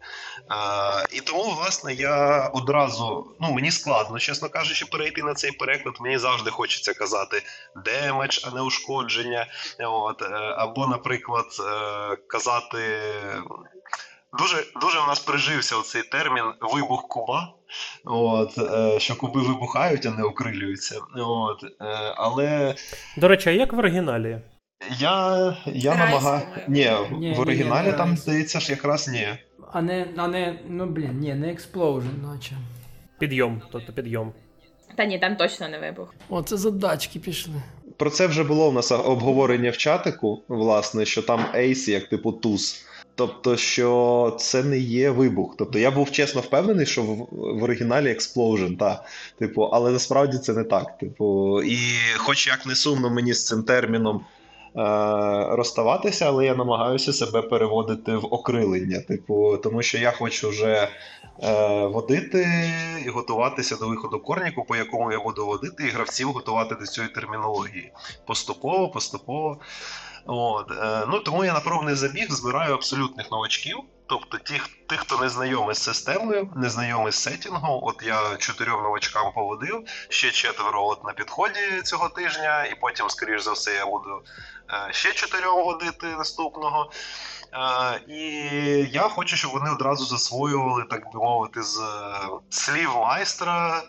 Е, І тому, власне, я одразу, ну мені складно, чесно кажучи, перейти на цей переклад. Мені завжди хочеться казати damage, а не ушкодження. От, е, Або, наприклад, е, казати. Дуже дуже у нас прижився оцей термін вибух куба. От, е, Що куби вибухають, а не окрилюються. От, е, але... До речі, а як в оригіналі? Я я намагаю. Ні, ні, в оригіналі ні, ні, там здається ж якраз ні. А не, а не, ну блін, ні, не Explosion, наче. Підйом, тобто підйом. Та ні, там точно не вибух. О, це задачки пішли. Про це вже було у нас обговорення в чатику, власне, що там Ейс, як типу туз. Тобто, що це не є вибух. Тобто я був чесно впевнений, що в, в оригіналі Explosion, та, типу, але насправді це не так. Типу, і хоч як не сумно мені з цим терміном. Е, розставатися, але я намагаюся себе переводити в окрилення. Типу, тому що я хочу вже е, водити і готуватися до виходу корніку, по якому я буду водити, і гравців готувати до цієї термінології. Поступово, поступово. От, е, ну Тому я на пробний забіг збираю абсолютних новачків. Тобто тих, тих, хто не знайомий з системою, не знайомий з сетінгом. От я чотирьом новачкам поводив, ще четверо от на підході цього тижня, і потім, скоріш за все, я буду Е, ще чотирьом водити наступного. Е, і я хочу, щоб вони одразу засвоювали, так би мовити, з слів майстра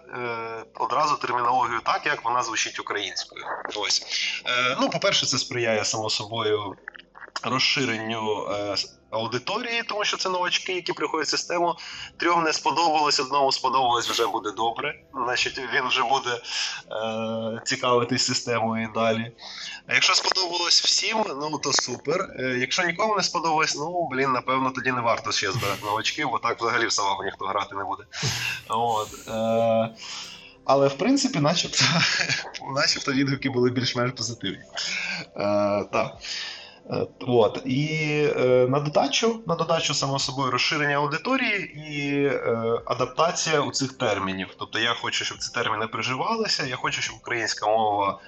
одразу термінологію так, як вона звучить українською. Ось. Е, ну, По-перше, це сприяє само собою розширенню аудиторії, тому що це новачки, які приходять в систему. Трьом не сподобалось, одному сподобалось вже буде добре. Значить, він вже буде е, цікавитись системою і далі. А якщо сподобалось всім, ну то супер. Е, якщо нікому не сподобалось, ну блін, напевно, тоді не варто ще збирати новачків, бо так взагалі в самому ніхто грати не буде. От. Е, але в принципі, начебто, начебто відгуки були більш-менш позитивні. Е, так. Е, от. І е, на додачу, на додачу, само собою, розширення аудиторії і е, адаптація у цих термінів. Тобто я хочу, щоб ці терміни приживалися, я хочу, щоб українська мова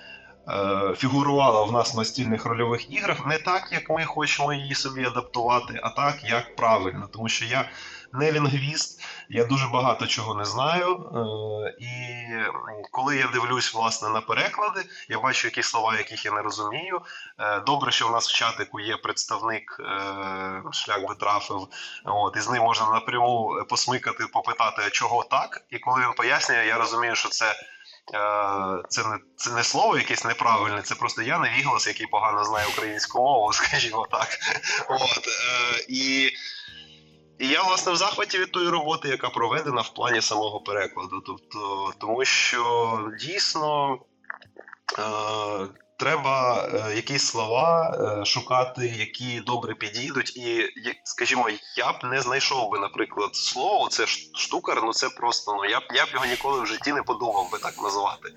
е, фігурувала в нас в настільних рольових іграх не так, як ми хочемо її собі адаптувати, а так, як правильно. Тому що я не лінгвіст, я дуже багато чого не знаю. Е, і коли я дивлюсь власне на переклади, я бачу якісь слова, яких я не розумію. Е, добре, що в нас в чатику є представник шлях би трафив. От і з ним можна напряму посмикати, попитати, чого так. І коли він пояснює, я розумію, що це. Це не це не слово якесь неправильне, це просто я невіглас, який погано знає українську мову, скажімо так. От, е, І і я, власне, в захваті від тої роботи, яка проведена в плані самого перекладу. Тобто, Тому що дійсно. Е, Треба е, якісь слова е, шукати, які добре підійдуть. І, скажімо, я б не знайшов би, наприклад, слово, це штукар, ну це просто ну я б я б його ніколи в житті не подумав би так називати.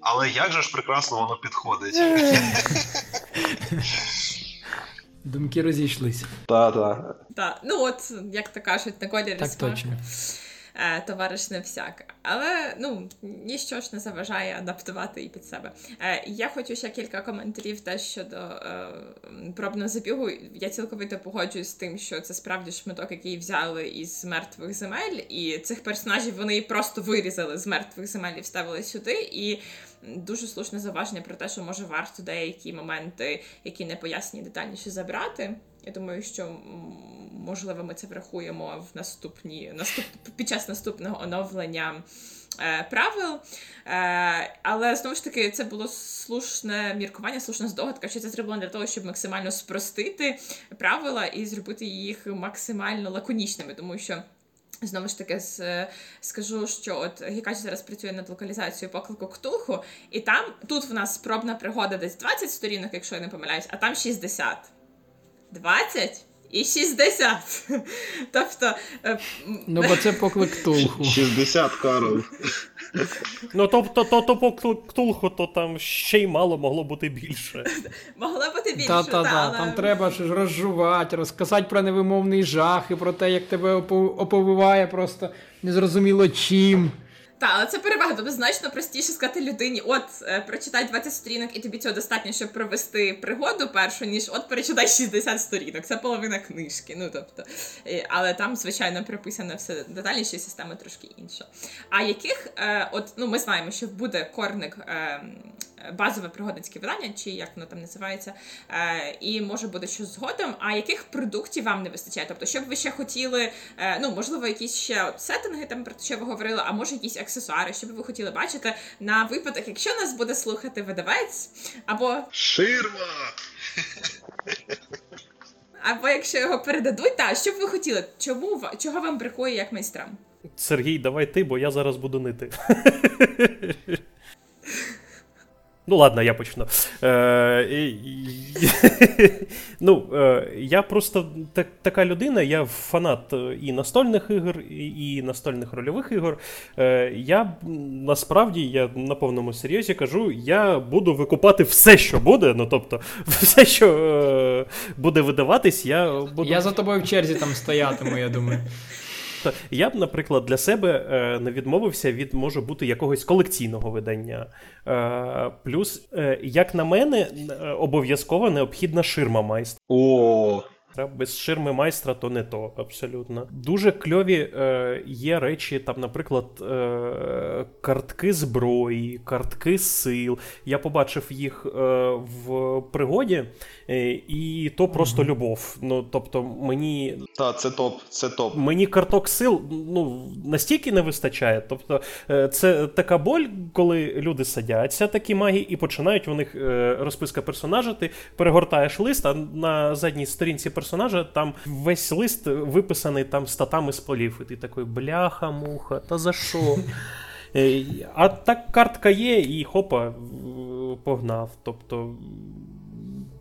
Але як же ж прекрасно воно підходить? Думки розійшлися. Так, так. Так, ну от, як то кажуть, на колі Так точно. Е, товариш не всяк. Але ну ніщо ж не заважає адаптувати і під себе. Е, я хочу ще кілька коментарів теж щодо е, пробного забігу. Я цілковито погоджуюсь з тим, що це справді шматок, який взяли із мертвих земель, і цих персонажів вони просто вирізали з мертвих земель і вставили сюди. І дуже слушне зауваження про те, що може варто деякі моменти, які не пояснені детальніше забрати. Я думаю, що можливо ми це врахуємо в наступні наступ під час наступного оновлення. Е, правил, е, але знову ж таки це було слушне міркування, слушна здогадка, що це зроблено для того, щоб максимально спростити правила і зробити їх максимально лаконічними, тому що. Знову ж таки, скажу, що от Гікач зараз працює над локалізацією поклику Ктулху, і там тут в нас спробна пригода десь 20 сторінок, якщо я не помиляюсь, а там 60. 20 і 60. Тобто. Е, ну, бо це поклик Ктулху. 60, Карл. Ну, тобто, то, то поклик Ктулху, то там ще й мало могло бути більше. Могло бути більше, та, та, та, але... Там треба ж розжувати, розказати про невимовний жах і про те, як тебе оповиває просто незрозуміло чим. Так, але це перевага, тобто значно простіше сказати людині, от е, прочитай 20 сторінок, і тобі цього достатньо, щоб провести пригоду першу, ніж от перечитай 60 сторінок. Це половина книжки. Ну тобто, е, але там, звичайно, прописано все детальніше, система трошки інша. А яких, е, от ну ми знаємо, що буде корник. Базове пригодницьке видання, чи як воно там називається, е, і може буде щось згодом. А яких продуктів вам не вистачає? Тобто, що б ви ще хотіли, е, ну можливо, якісь ще сеттинги, там про що ви говорили, а може якісь аксесуари, що б ви хотіли бачити на випадок, якщо нас буде слухати видавець, або ширма. Або якщо його передадуть, та що б ви хотіли? Чому чого вам бракує як майстрам? Сергій, давай ти, бо я зараз буду нити. Ну, ладно, я почну. Е, Ну, е, Я просто така людина, я фанат е, і настольних ігор, і настольних рольових ігор. Я насправді я на повному серйозі кажу, я буду викупати все, що буде. Ну, тобто, все, що буде видаватись, я буду. Я за тобою в черзі там стоятиму, я думаю. Тобто я б, наприклад, для себе е, не відмовився від може бути якогось колекційного видання. Е, плюс, е, як на мене, обов'язково необхідна ширма майстра. О, без ширми майстра то не то абсолютно. Дуже кльові е, є речі, там, наприклад, е, картки зброї, картки сил. Я побачив їх е, в пригоді, е, і то просто mm-hmm. любов. Ну, тобто, мені Так, це топ, це топ. Мені карток сил ну, настільки не вистачає. Тобто, е, це така боль, коли люди садяться, такі магії, і починають у них е, розписка персонажа. Ти перегортаєш лист, а на задній сторінці персонажа персонажа, там весь лист виписаний там статами з полів. І ти такий, бляха-муха, та за що? Е, а так картка є, і хопа, погнав. Тобто.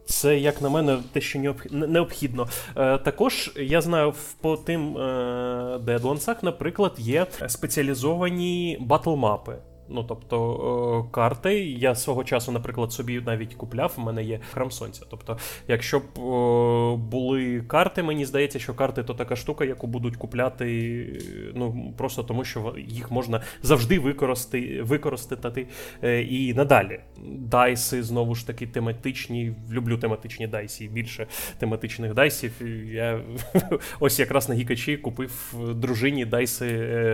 Це, як на мене, те, що необхідно. Е, також я знаю, по тим е, дедлансах, наприклад, є спеціалізовані батл-мапи. Ну тобто е, карти, я свого часу, наприклад, собі навіть купляв. У мене є храм сонця. Тобто, якщо б е, були карти, мені здається, що карти то така штука, яку будуть купляти, ну просто тому, що їх можна завжди використати використати е, і надалі. Дайси знову ж таки тематичні. Люблю тематичні дайсі. Більше тематичних дайсів. Я ось якраз на гікачі купив дружині дайси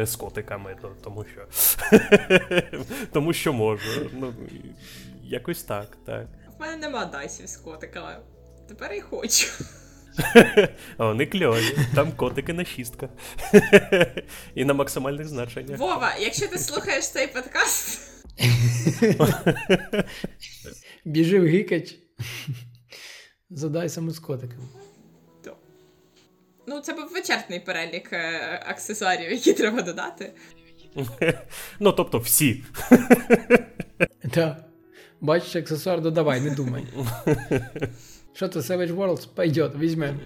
з котиками, тому що. тому що можу. Ну, Якось так, так. В мене нема дайсів з котиками. Тепер і хочу. Вони кльові, там котики на шістках. І на максимальних значеннях. Вова, якщо ти слухаєш цей подкаст. Біжи в гикач. Задай саме з котиками. Ну, це був вичерпний перелік е, аксесуарів, які треба додати. Ну, тобто всі. Так. Бачиш, аксесуар додавай, не думай. Що це Savage Worlds? Пойдет, візьмемо.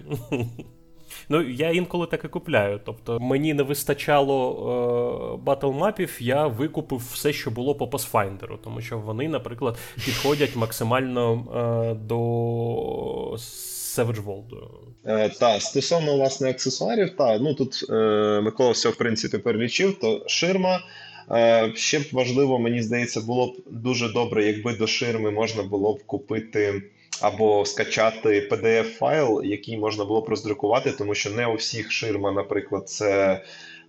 Ну, я інколи так і купляю. Тобто мені не вистачало е, батлмапів, я викупив все, що було по Pathfinder, тому що вони, наприклад, підходять максимально е, до Savage World. Е, Та, стосовно власне аксесуарів, так, ну тут е, Микола все в принципі перелічив, то ширма. Е, Ще б важливо, мені здається, було б дуже добре, якби до ширми можна було б купити або скачати PDF-файл, який можна було б роздрукувати, тому що не у всіх ширма, наприклад, це.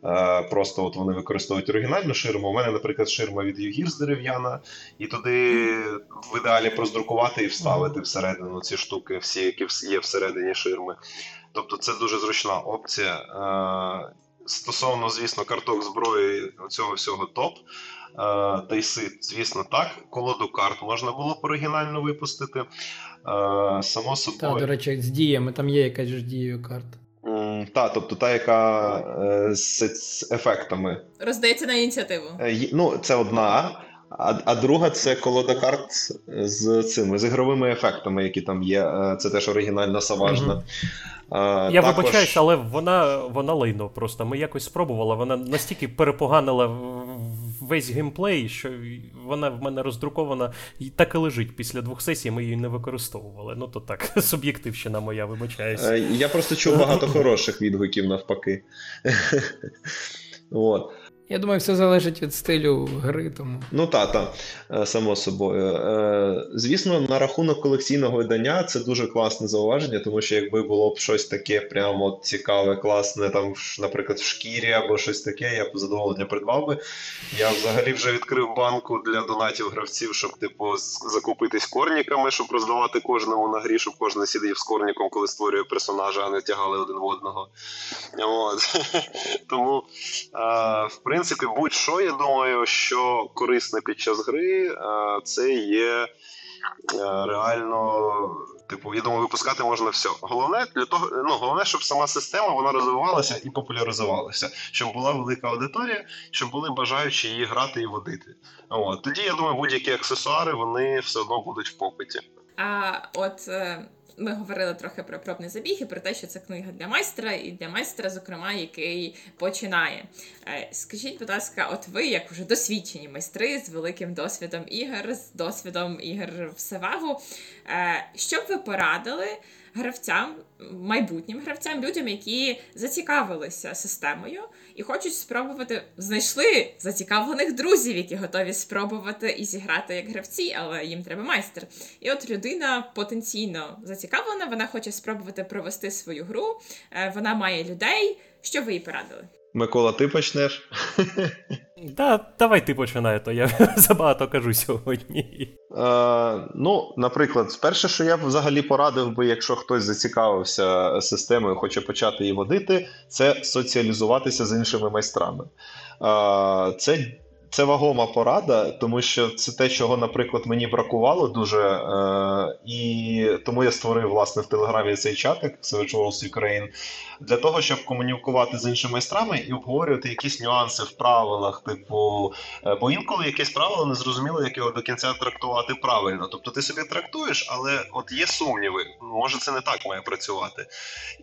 Е, просто от вони використовують оригінальну ширму. У мене, наприклад, ширма від Югірс дерев'яна, і туди в ідеалі проздрукувати і вставити всередину ці штуки, всі, які є всередині ширми. Тобто це дуже зручна опція. Е, стосовно, звісно, карток зброї цього всього топ. Е, Тайси, звісно, так. Колоду карт можна було б оригінально випустити. Само собою. Так, до речі, з діями, там є якась ж дією карта. Та, тобто та, яка е, з, з ефектами. Роздається на ініціативу. Е, ну, це одна, а а друга це колода карт з цими з ігровими ефектами, які там є. Е, це теж оригінальна саважна. Угу. Я також... вибачаюсь, але вона вона лайно просто. Ми якось спробували. Вона настільки перепоганила весь геймплей, що вона в мене роздрукована і так і лежить. Після двох сесій ми її не використовували. Ну то так, суб'єктивщина моя, вибачаюся. Я просто чув багато хороших відгуків навпаки. От. Я думаю, все залежить від стилю гри. тому... Ну та, та, е, само собою. Е, звісно, на рахунок колекційного видання це дуже класне зауваження, тому що якби було б щось таке прямо цікаве, класне, там, наприклад, в шкірі або щось таке, я б задоволення придбав би. Я взагалі вже відкрив банку для донатів гравців, щоб типу закупитись корніками, щоб роздавати кожному на грі, щоб кожен сидів з корніком, коли створює персонажа, а не тягали один в одного. Тому, в принципі принципі, будь-що, я думаю, що корисне під час гри, е, це є е, реально. Типу, я думаю, випускати можна все. Головне для того, ну головне, щоб сама система вона розвивалася і популяризувалася, щоб була велика аудиторія, щоб були бажаючі її грати і водити. От тоді я думаю, будь-які аксесуари вони все одно будуть в попиті. А от е, ми говорили трохи про пробний забіг і про те, що це книга для майстра, і для майстра, зокрема, який починає. Е, скажіть, будь ласка, от ви, як вже досвідчені майстри з великим досвідом ігор, з досвідом ігор в Севагу, е, що б ви порадили гравцям, майбутнім гравцям, людям, які зацікавилися системою і хочуть спробувати, знайшли зацікавлених друзів, які готові спробувати і зіграти як гравці, але їм треба майстер. І от людина потенційно зацікавлена, вона хоче спробувати провести свою гру, е, вона має людей. Що ви їй порадили? Микола, ти почнеш? Да, давай ти починай, то я забагато кажу сьогодні. Е, Ну, наприклад, перше, що я б взагалі порадив би, якщо хтось зацікавився системою, хоче почати її водити, це соціалізуватися з іншими майстрами. Е, Це це вагома порада, тому що це те, чого, наприклад, мені бракувало дуже. Е, І тому я створив власне в Телеграмі цей чатик Savage Worlds Ukraine, для того, щоб комунікувати з іншими майстрами і обговорювати якісь нюанси в правилах, типу, е, бо інколи якесь правило не зрозуміло, як його до кінця трактувати правильно. Тобто ти собі трактуєш, але от є сумніви, може це не так має працювати.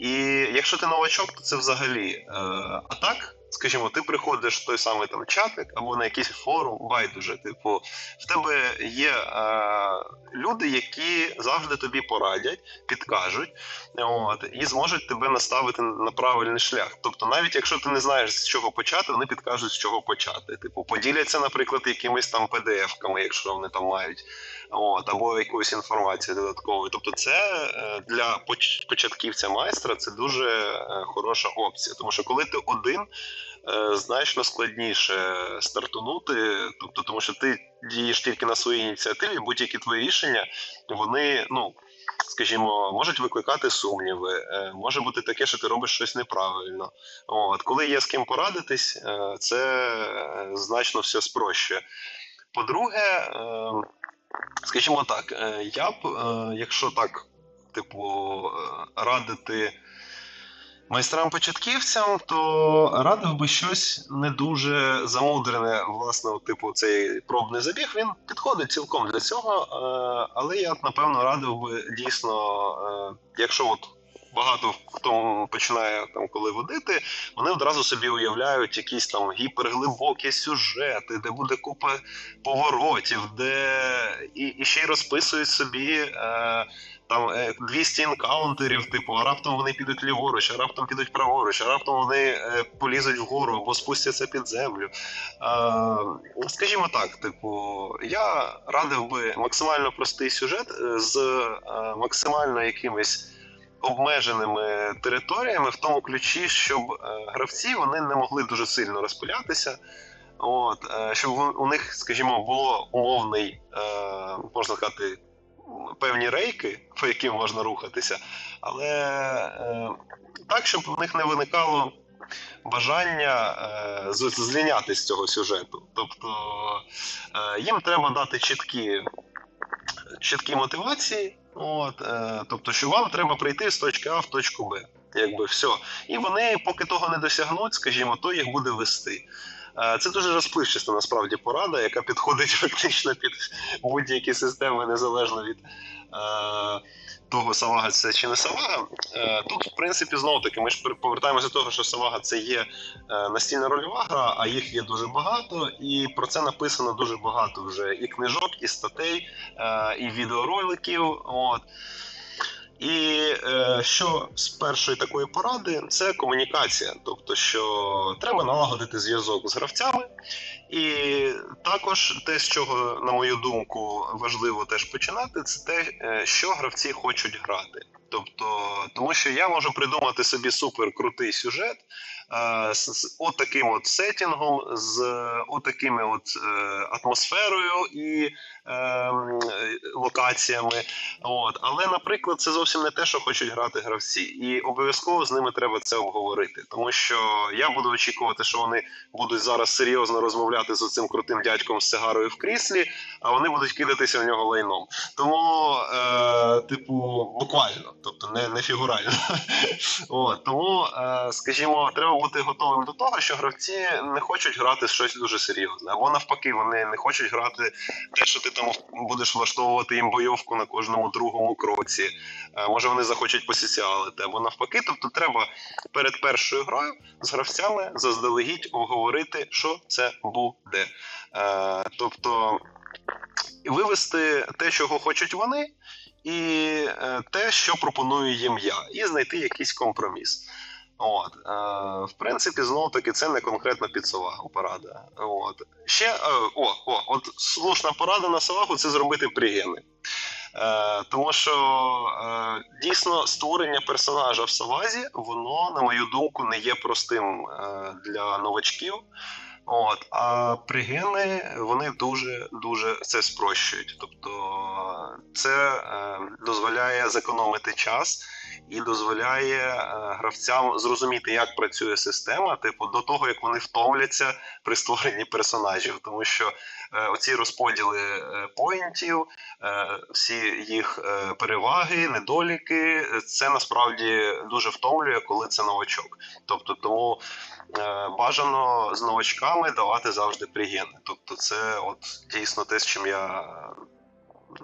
І якщо ти новачок, то це взагалі. Е, А так. Скажімо, ти приходиш в той самий там чатик або на якийсь форум, байдуже, типу, в тебе є е, люди, які завжди тобі порадять, підкажуть, от, і зможуть тебе наставити на правильний шлях. Тобто, навіть якщо ти не знаєш з чого почати, вони підкажуть з чого почати. Типу, поділяться, наприклад, якимись там PDF-ками, якщо вони там мають, от, або якоюсь інформацією додатковою. Тобто, це е, для початківця майстра це дуже е, хороша опція, тому що коли ти один. Е, значно складніше стартунути, тобто, тому що ти дієш тільки на своїй ініціативі, будь-які твої рішення, вони, ну скажімо, можуть викликати сумніви. Може бути таке, що ти робиш щось неправильно. От коли є з ким порадитись, це значно все спрощує. По-друге, скажімо так, я б, якщо так, типу, радити майстрам-початківцям, то радив би щось не дуже замудрене, власне, типу цей пробний забіг. Він підходить цілком для цього. Е, але я напевно радив би дійсно, е, якщо от. Багато хто починає там, коли водити, вони одразу собі уявляють якісь там гіперглибокі сюжети, де буде купа поворотів, де і, і ще й розписують собі е, там 200 е, енкаунтерів, типу, а раптом вони підуть ліворуч, а раптом підуть праворуч, а раптом вони е, полізуть вгору або спустяться під землю. Е, скажімо так, типу, я радив би максимально простий сюжет е, з максимально якимись. Обмеженими територіями в тому ключі, щоб е, гравці вони не могли дуже сильно розпилятися, от щоб у них, скажімо, було умовний, можна сказати, певні рейки, по яким можна рухатися, але е, так, щоб в них не виникало бажання е, зліняти з цього сюжету. Тобто е, їм треба дати чіткі чіткі мотивації, от, е, тобто, що вам треба прийти з точки А в точку Б. Якби все. І вони, поки того не досягнуть, скажімо, то їх буде вести. Е, це дуже розпливчаста насправді порада, яка підходить фактично під будь-які системи незалежно від е, того, Савага це чи не Савага. Е, тут, в принципі, знову таки, ми ж повертаємося до того, що Савага це є настільна рольова гра, а їх є дуже багато, і про це написано дуже багато вже і книжок, і статей, і відеороликів. От. І е, що з першої такої поради це комунікація, тобто, що треба налагодити зв'язок з гравцями, і також те, з чого, на мою думку, важливо теж починати, це те, е, що гравці хочуть грати. Тобто, тому що я можу придумати собі супер крутий сюжет е, з, з отаким от сетінгом, з отакими от е, атмосферою і е, локаціями. От. Але, наприклад, це зовсім не те, що хочуть грати гравці, і обов'язково з ними треба це обговорити, тому що я буду очікувати, що вони будуть зараз серйозно розмовляти з цим крутим дядьком з сигарою в кріслі, а вони будуть кидатися в нього лайном. Тому, е, типу, буквально тобто не не фігурально. От, Тому, е, скажімо, треба бути готовим до того, що гравці не хочуть грати щось дуже серйозне. Або навпаки, вони не хочуть грати те, що ти там будеш влаштовувати їм бойовку на кожному другому кроці. Е, може вони захочуть посіціалити, або навпаки. Тобто, треба перед першою грою з гравцями заздалегідь обговорити, що це буде. Е, тобто вивести те, чого хочуть вони і е, те, що пропоную їм я, і знайти якийсь компроміс. От, е, В принципі, знову таки, це не конкретна підсовага порада. От. Ще о, о, от слушна порада на салагу це зробити пригени. Е, Тому що е, дійсно створення персонажа в Савазі, воно, на мою думку, не є простим е, для новачків. От, А пригини вони дуже дуже це спрощують. Тобто це е, дозволяє зекономити час і дозволяє е, гравцям зрозуміти, як працює система, типу, до того як вони втомляться при створенні персонажів, тому що е, оці розподіли е, поінтів, е, всі їх е, переваги, недоліки, це насправді дуже втомлює, коли це новачок. Тобто, тому бажано з новачками давати завжди пригени. Тобто, це от дійсно те, з чим я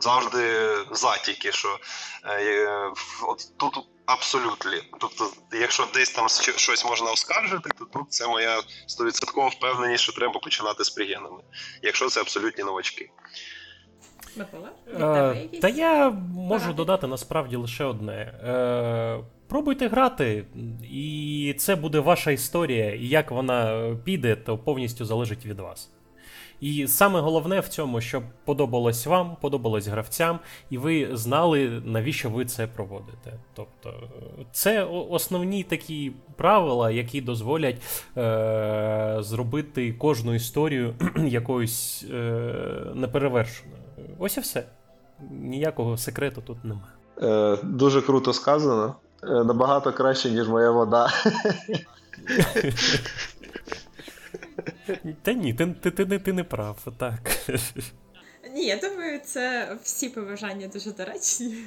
завжди за тільки що е, от тут абсолютно. Тобто, якщо десь там щось можна оскаржити, то тут це моя стовідсоткова впевненість, що треба починати з пригенами, якщо це абсолютні новачки. Микола? Е, Та я можу додати насправді лише одне. Е, Пробуйте грати, і це буде ваша історія, і як вона піде, то повністю залежить від вас. І саме головне в цьому, щоб подобалось вам, подобалось гравцям, і ви знали, навіщо ви це проводите. Тобто, це основні такі правила, які дозволять е- зробити кожну історію якоюсь е- неперевершеною. Ось і все. Ніякого секрету тут немає. Е, Дуже круто сказано. Е, набагато краще, ніж моя вода. Та ні, ти ти, ти, ти не прав, так. Ні, я думаю, це всі побажання дуже доречні.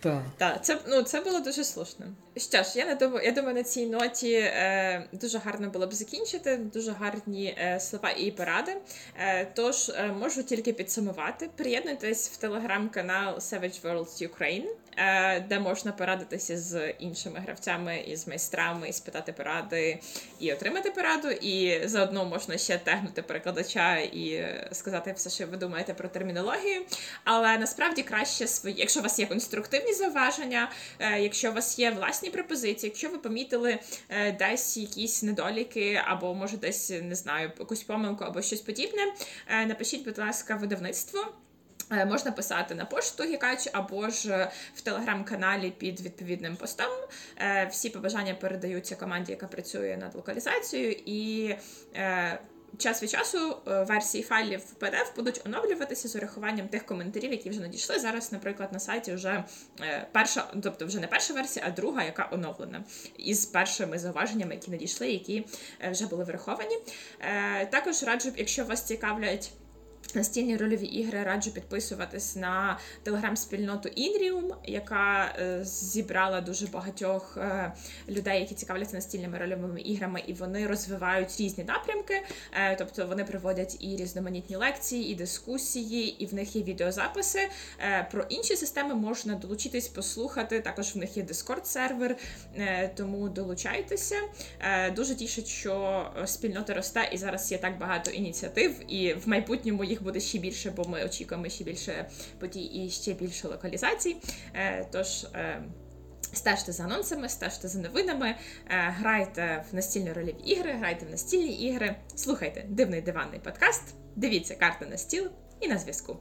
Так. Так, це ну це було дуже слушно. Що ж, я не думаю, я думаю, на цій ноті е, дуже гарно було б закінчити, дуже гарні е, слова і поради. Е, тож е, можу тільки підсумувати. Приєднуйтесь в телеграм-канал Savage Worlds Ukraine. Е, де можна порадитися з іншими гравцями і з майстрами, і спитати поради і отримати пораду. І заодно можна ще тегнути перекладача і сказати все, що ви думаєте про термінологію. Але насправді краще свої, якщо у вас є конструктивні зауваження, е, якщо у вас є власні пропозиції, якщо ви помітили е, десь якісь недоліки, або може десь не знаю якусь помилку або щось подібне, напишіть, будь ласка, видавництво. Е, можна писати на пошту Гікач або ж в телеграм-каналі під відповідним постом. Е, всі побажання передаються команді, яка працює над локалізацією, і е, час від часу версії файлів в PDF будуть оновлюватися з урахуванням тих коментарів, які вже надійшли. Зараз, наприклад, на сайті вже перша, тобто вже не перша версія, а друга, яка оновлена, із першими зауваженнями, які надійшли, які вже були враховані. Також раджу, якщо вас цікавлять. Настільні рольові ігри раджу підписуватись на телеграм-спільноту Інріум, яка е, зібрала дуже багатьох е, людей, які цікавляться настільними рольовими іграми, і вони розвивають різні напрямки. Е, тобто вони проводять і різноманітні лекції, і дискусії, і в них є відеозаписи. Про інші системи можна долучитись, послухати. Також в них є дискорд сервер, тому долучайтеся. Дуже тішить, що спільнота росте, і зараз є так багато ініціатив, і в майбутньому їх буде ще більше, бо ми очікуємо ще більше подій і ще більше локалізацій. Е, тож. Е, стежте за анонсами, стежте за новинами, е, грайте в настільні рольові ігри, грайте в настільні ігри, слухайте дивний диванний подкаст, дивіться карти на стіл і на зв'язку.